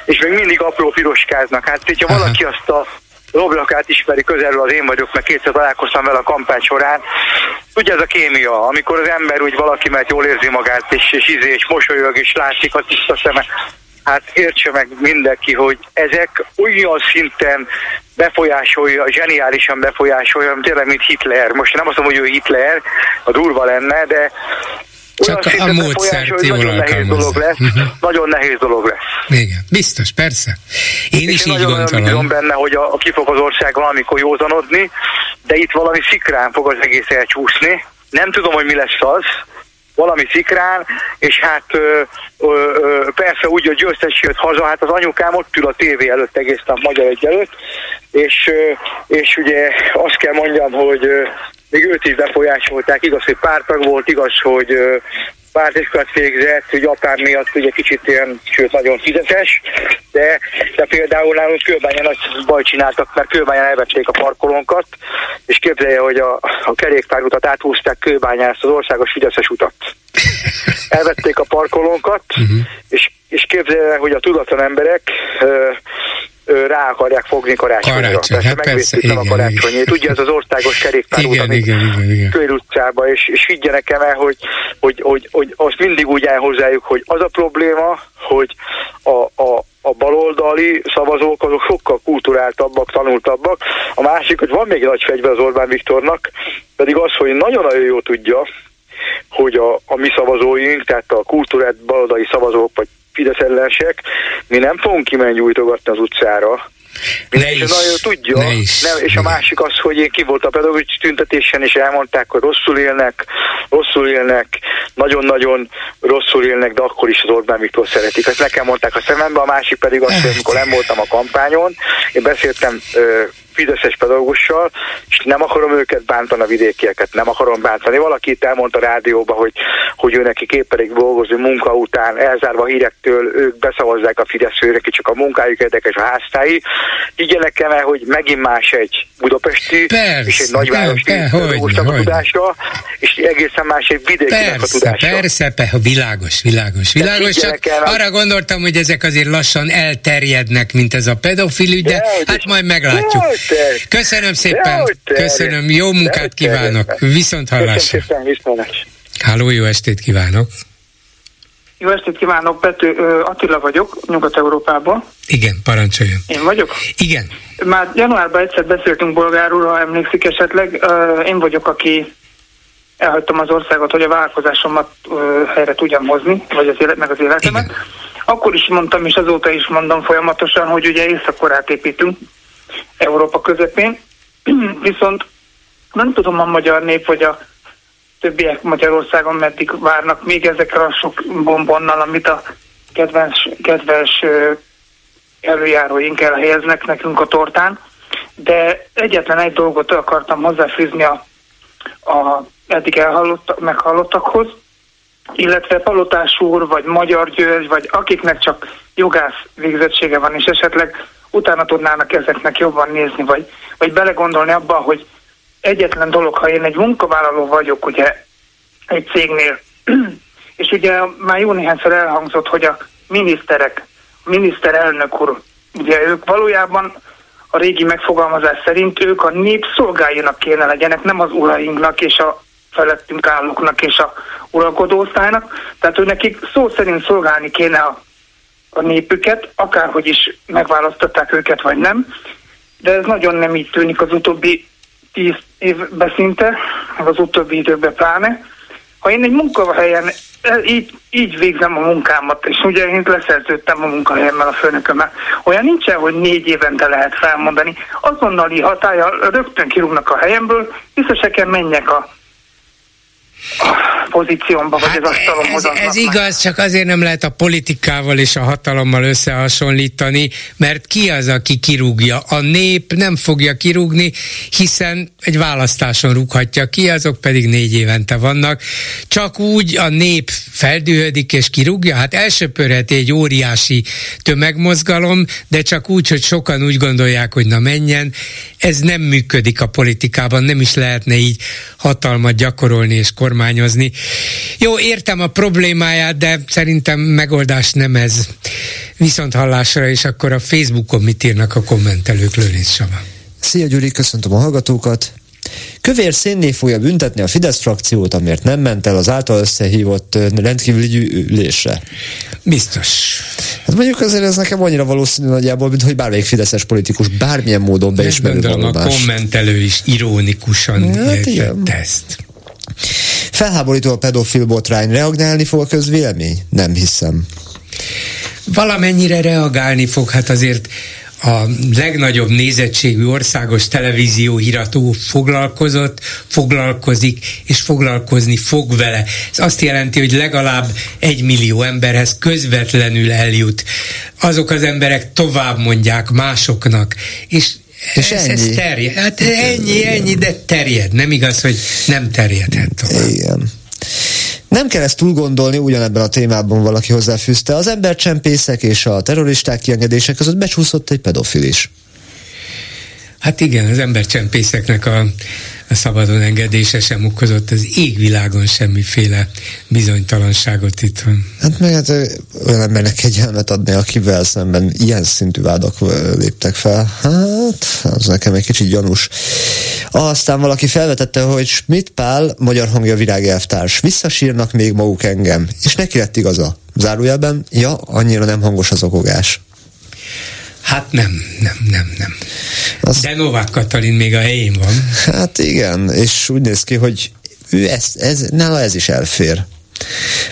S11: és még mindig apró piroskáznak. Hát, hogyha Aha. valaki azt a Roblakát ismeri közelről, az én vagyok, mert kétszer találkoztam vele a kampány során. Ugye ez a kémia, amikor az ember úgy valaki, mert jól érzi magát, és, és izé, és mosolyog, és látszik a tiszta szeme, hát értse meg mindenki, hogy ezek olyan szinten befolyásolja, zseniálisan befolyásolja, tényleg, mint Hitler. Most nem azt mondom, hogy ő Hitler, a durva lenne, de
S1: csak a módszert jól
S11: nagyon nehéz dolog lesz. Uh-huh. Nagyon nehéz dolog lesz.
S1: Igen, biztos, persze. Én és is én így
S11: nagyon
S1: gondolom.
S11: benne, hogy a, a kifog az ország valamikor józanodni, de itt valami szikrán fog az egész elcsúszni. Nem tudom, hogy mi lesz az, valami szikrán, és hát ö, ö, ö, persze úgy, hogy győztes jött haza, hát az anyukám ott ül a tévé előtt egész nap magyar egy előtt, és, és ugye azt kell mondjam, hogy még őt is befolyásolták, igaz, hogy pártag volt, igaz, hogy ö, pártiskolát végzett, hogy apám miatt ugye kicsit ilyen, sőt nagyon fizetes, de, de például nálunk kőbányán nagy baj csináltak, mert kőbányán elvették a parkolónkat, és képzelje, hogy a, a kerékpárutat áthúzták kőbányán ezt az országos fideszes utat. Elvették a parkolónkat, uh-huh. és, és képzelje, hogy a tudatlan emberek ö, rá akarják fogni karácsonyra. Karácsony,
S1: hát persze, igen, a
S11: karácsonyét. Ugye ez az országos kerékpárút, igen, ami igen, igen, igen. Kölyr utcába, és, és higgyenek el, hogy, hogy, hogy, hogy azt mindig úgy áll hozzájuk, hogy az a probléma, hogy a, a, a baloldali szavazók azok sokkal kulturáltabbak, tanultabbak. A másik, hogy van még nagy fegyver az Orbán Viktornak, pedig az, hogy nagyon-nagyon jó tudja, hogy a, a mi szavazóink, tehát a kultúrát baloldali szavazók, vagy Fidesz ellensek, mi nem fogunk kimenni nyújtogatni az utcára,
S1: ne is,
S11: nagyon tudja.
S1: Ne is,
S11: nem, és a másik az, hogy én ki volt a pedagógus tüntetésen, és elmondták, hogy rosszul élnek, rosszul élnek, nagyon-nagyon rosszul élnek, de akkor is az Orbán Viktor szeretik. Ezt nekem mondták a szemembe, a másik pedig az, hogy amikor nem voltam a kampányon, én beszéltem fideszes pedagógussal, és nem akarom őket bántani a vidékieket, nem akarom bántani. Valaki itt elmondta a rádióba, hogy, hogy ő neki képelik dolgozni munka után, elzárva a hírektől, ők beszavazzák a Fidesz, neki csak a munkájuk érdekes a háztái. Igyenek el, hogy megint más egy budapesti
S1: persze,
S11: és egy nagyvárosi pedagógusnak a tudása, és egészen más egy vidékinek a tudása.
S1: Persze, persze, világos, világos, világos, csak arra gondoltam, hogy ezek azért lassan elterjednek, mint ez a pedofil de, de hát majd meglátjuk. De, Köszönöm szépen, köszönöm, jó munkát kívánok, viszont hallásra. Háló, jó estét kívánok!
S12: Jó estét kívánok, Pető Attila vagyok, Nyugat-Európából.
S1: Igen, parancsoljon.
S12: Én vagyok?
S1: Igen.
S12: Már januárban egyszer beszéltünk bolgárul, ha emlékszik esetleg. Én vagyok, aki elhagytam az országot, hogy a vállalkozásomat helyre tudjam hozni, vagy az élet, meg az életemet. Igen. Akkor is mondtam, és azóta is mondom folyamatosan, hogy ugye északkorát építünk, Európa közepén, viszont nem tudom a magyar nép, vagy a többiek Magyarországon meddig várnak még ezekre a sok bombonnal, amit a kedves, kedves előjáróink elhelyeznek nekünk a tortán, de egyetlen egy dolgot akartam hozzáfűzni a, a eddig elhallott, meghallottakhoz, illetve Palotás úr, vagy Magyar György, vagy akiknek csak jogász végzettsége van, és esetleg utána tudnának ezeknek jobban nézni, vagy, vagy belegondolni abba, hogy egyetlen dolog, ha én egy munkavállaló vagyok, ugye egy cégnél, és ugye már jó néhányszor elhangzott, hogy a miniszterek, a miniszterelnök úr, ugye ők valójában a régi megfogalmazás szerint ők a nép szolgáljanak kéne legyenek, nem az urainknak és a felettünk állóknak és a uralkodó osztálynak, tehát hogy nekik szó szerint szolgálni kéne a, a népüket, akárhogy is megválasztották őket, vagy nem, de ez nagyon nem így tűnik az utóbbi tíz évben szinte, az utóbbi időben pláne. Ha én egy munkahelyen így, így végzem a munkámat, és ugye én leszerződtem a munkahelyemmel a főnökömmel. Olyan nincsen, hogy négy évente lehet felmondani. Azonnali hatája rögtön kirúgnak a helyemből, vissza se kell menjek a pozíciómba, vagy hát az asztalomhoz.
S1: Ez, ez igaz, csak azért nem lehet a politikával és a hatalommal összehasonlítani, mert ki az, aki kirúgja? A nép nem fogja kirúgni, hiszen egy választáson rúghatja ki, azok pedig négy évente vannak. Csak úgy a nép feldühödik és kirúgja, hát elsöpörheti egy óriási tömegmozgalom, de csak úgy, hogy sokan úgy gondolják, hogy na menjen. Ez nem működik a politikában, nem is lehetne így hatalmat gyakorolni és kormányozni. Jó, értem a problémáját, de szerintem megoldás nem ez. Viszont hallásra, és akkor a Facebookon mit írnak a kommentelők, Lőrinc Saba.
S13: Szia Gyuri, köszöntöm a hallgatókat. Kövér szénné fogja büntetni a Fidesz frakciót, amiért nem ment el az által összehívott rendkívüli ülésre.
S1: Biztos.
S13: Hát mondjuk azért ez nekem annyira valószínű nagyjából, mint hogy bármelyik fideszes politikus bármilyen módon beismerő
S1: Gondolom a kommentelő is ironikusan hát ezt.
S13: Felháborító a pedofil botrány. Reagálni fog a közvélemény? Nem hiszem.
S1: Valamennyire reagálni fog, hát azért a legnagyobb nézettségű országos televízió hírató foglalkozott, foglalkozik, és foglalkozni fog vele. Ez azt jelenti, hogy legalább egy millió emberhez közvetlenül eljut. Azok az emberek tovább mondják másoknak, és és ez, ennyi. ez terjed. Hát ennyi, ennyi, de terjed. Nem igaz, hogy nem terjedhet tovább.
S13: Igen. Nem kell ezt túl gondolni, ugyanebben a témában valaki hozzáfűzte. Az embercsempészek és a terroristák kiengedések között becsúszott egy pedofil is.
S1: Hát igen, az embercsempészeknek a a szabadon engedése sem okozott az égvilágon semmiféle bizonytalanságot itt van.
S13: Hát meg hát olyan embernek kegyelmet adni, akivel szemben ilyen szintű vádak léptek fel. Hát, az nekem egy kicsit gyanús. Aztán valaki felvetette, hogy Schmidt Pál, magyar hangja virágelvtárs, visszasírnak még maguk engem, és neki lett igaza. Zárójelben, ja, annyira nem hangos az okogás.
S1: Hát nem, nem, nem, nem. Az... De Novák Katalin még a helyén van.
S13: Hát igen, és úgy néz ki, hogy ő ezt, ez, nála ez is elfér.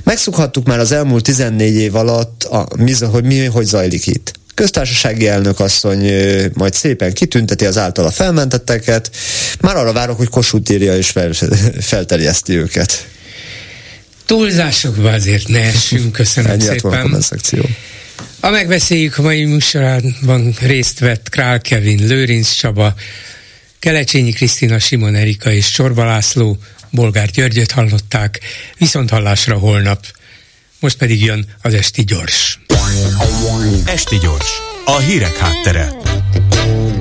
S13: Megszokhattuk már az elmúlt 14 év alatt, a, mi, hogy mi hogy zajlik itt. Köztársasági elnök asszony majd szépen kitünteti az általa felmentetteket. Már arra várok, hogy Kossuth írja és fel, felterjeszti őket.
S1: Túlzásokba azért ne essünk, köszönöm Ennyi szépen.
S13: a szekció.
S1: A megbeszéljük mai műsorában részt vett Král Kevin, Lőrinc Csaba, Kelecsényi Krisztina, Simon Erika és Csorba László, Bolgár Györgyöt hallották, viszont hallásra holnap. Most pedig jön az Esti Gyors.
S14: Esti Gyors, a hírek háttere.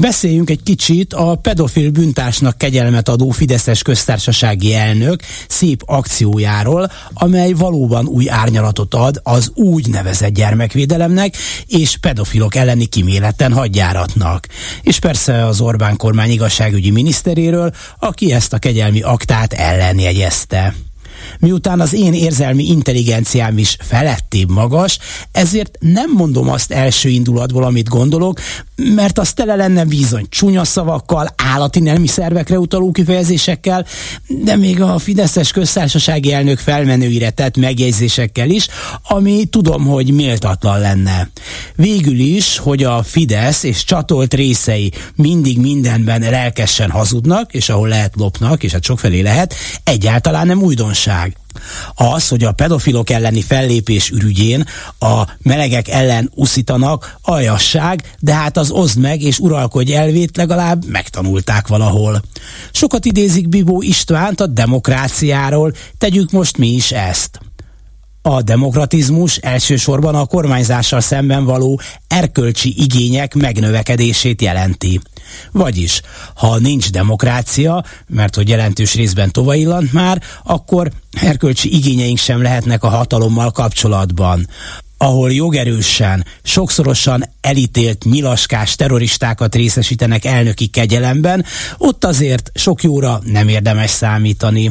S15: Beszéljünk egy kicsit a pedofil büntársnak kegyelmet adó Fideszes köztársasági elnök szép akciójáról, amely valóban új árnyalatot ad az úgy nevezett gyermekvédelemnek és pedofilok elleni kiméleten hadjáratnak. És persze az Orbán kormány igazságügyi miniszteréről, aki ezt a kegyelmi aktát ellenjegyezte. Miután az én érzelmi intelligenciám is felettébb magas, ezért nem mondom azt első indulatból, amit gondolok, mert az tele lenne bizony csúnya szavakkal, állati nelmi szervekre utaló kifejezésekkel, de még a Fideszes köztársasági elnök felmenőire tett megjegyzésekkel is, ami tudom, hogy méltatlan lenne. Végül is, hogy a Fidesz és csatolt részei mindig mindenben lelkesen hazudnak, és ahol lehet lopnak, és hát sokfelé lehet, egyáltalán nem újdonság. Az, hogy a pedofilok elleni fellépés ürügyén a melegek ellen uszítanak, aljasság, de hát az oszd meg és uralkodj elvét legalább megtanulták valahol. Sokat idézik Bibó Istvánt a demokráciáról, tegyük most mi is ezt. A demokratizmus elsősorban a kormányzással szemben való erkölcsi igények megnövekedését jelenti. Vagyis, ha nincs demokrácia, mert hogy jelentős részben tovaillant már, akkor erkölcsi igényeink sem lehetnek a hatalommal kapcsolatban ahol jogerősen, sokszorosan elítélt nyilaskás terroristákat részesítenek elnöki kegyelemben, ott azért sok jóra nem érdemes számítani.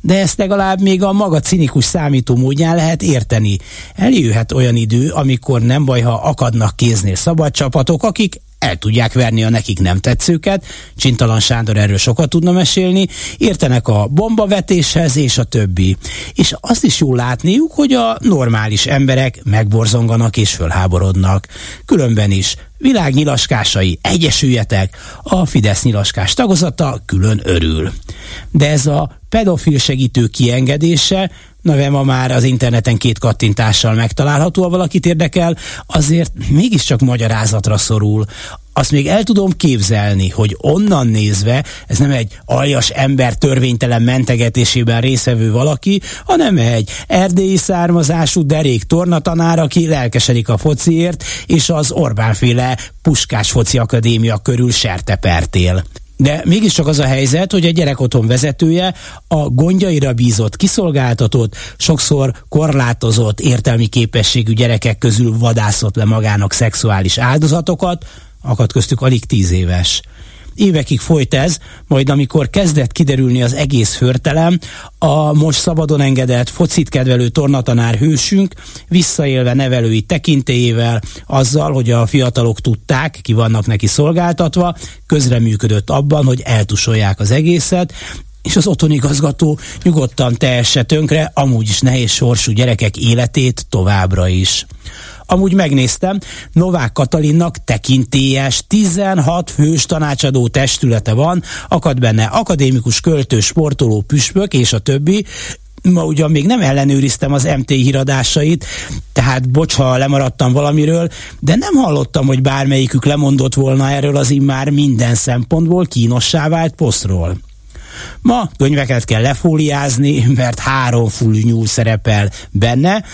S15: De ezt legalább még a maga cinikus számító módján lehet érteni. Eljöhet olyan idő, amikor nem baj, ha akadnak kéznél szabad csapatok, akik el tudják verni a nekik nem tetszőket, Csintalan Sándor erről sokat tudna mesélni, értenek a bombavetéshez és a többi. És azt is jól látniuk, hogy a normális emberek megborzonganak és fölháborodnak. Különben is világ nyilaskásai, egyesüljetek, a Fidesz nyilaskás tagozata külön örül. De ez a pedofil segítő kiengedése neve ma már az interneten két kattintással megtalálható, ha valakit érdekel, azért mégiscsak magyarázatra szorul. Azt még el tudom képzelni, hogy onnan nézve ez nem egy aljas ember törvénytelen mentegetésében részevő valaki, hanem egy erdélyi származású derék tornatanár, aki lelkesedik a fociért, és az Orbánféle Puskás Foci Akadémia körül sertepertél. De mégiscsak az a helyzet, hogy a gyerekotthon vezetője a gondjaira bízott, kiszolgáltatott, sokszor korlátozott értelmi képességű gyerekek közül vadászott le magának szexuális áldozatokat, akad köztük alig tíz éves. Évekig folyt ez, majd amikor kezdett kiderülni az egész förtelem, a most szabadon engedett focit kedvelő tornatanár hősünk visszaélve nevelői tekintélyével, azzal, hogy a fiatalok tudták, ki vannak neki szolgáltatva, közreműködött abban, hogy eltusolják az egészet, és az otthonigazgató nyugodtan tehesse tönkre amúgy is nehéz sorsú gyerekek életét továbbra is. Amúgy megnéztem, Novák Katalinnak tekintélyes 16 fős tanácsadó testülete van, akad benne akadémikus, költő, sportoló, püspök és a többi, ma ugyan még nem ellenőriztem az MT híradásait, tehát bocs, ha lemaradtam valamiről, de nem hallottam, hogy bármelyikük lemondott volna erről az immár minden szempontból kínossá vált posztról. Ma könyveket kell lefóliázni, mert három full nyúl szerepel benne,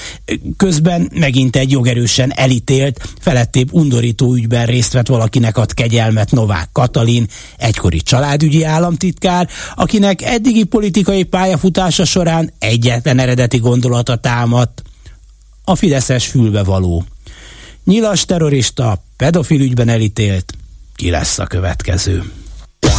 S15: közben megint egy jogerősen elítélt, felettébb undorító ügyben részt vett valakinek ad kegyelmet Novák Katalin, egykori családügyi államtitkár, akinek eddigi politikai pályafutása során egyetlen eredeti gondolata támadt, a Fideszes fülbevaló. Nyilas terrorista, pedofil ügyben elítélt, ki lesz a következő?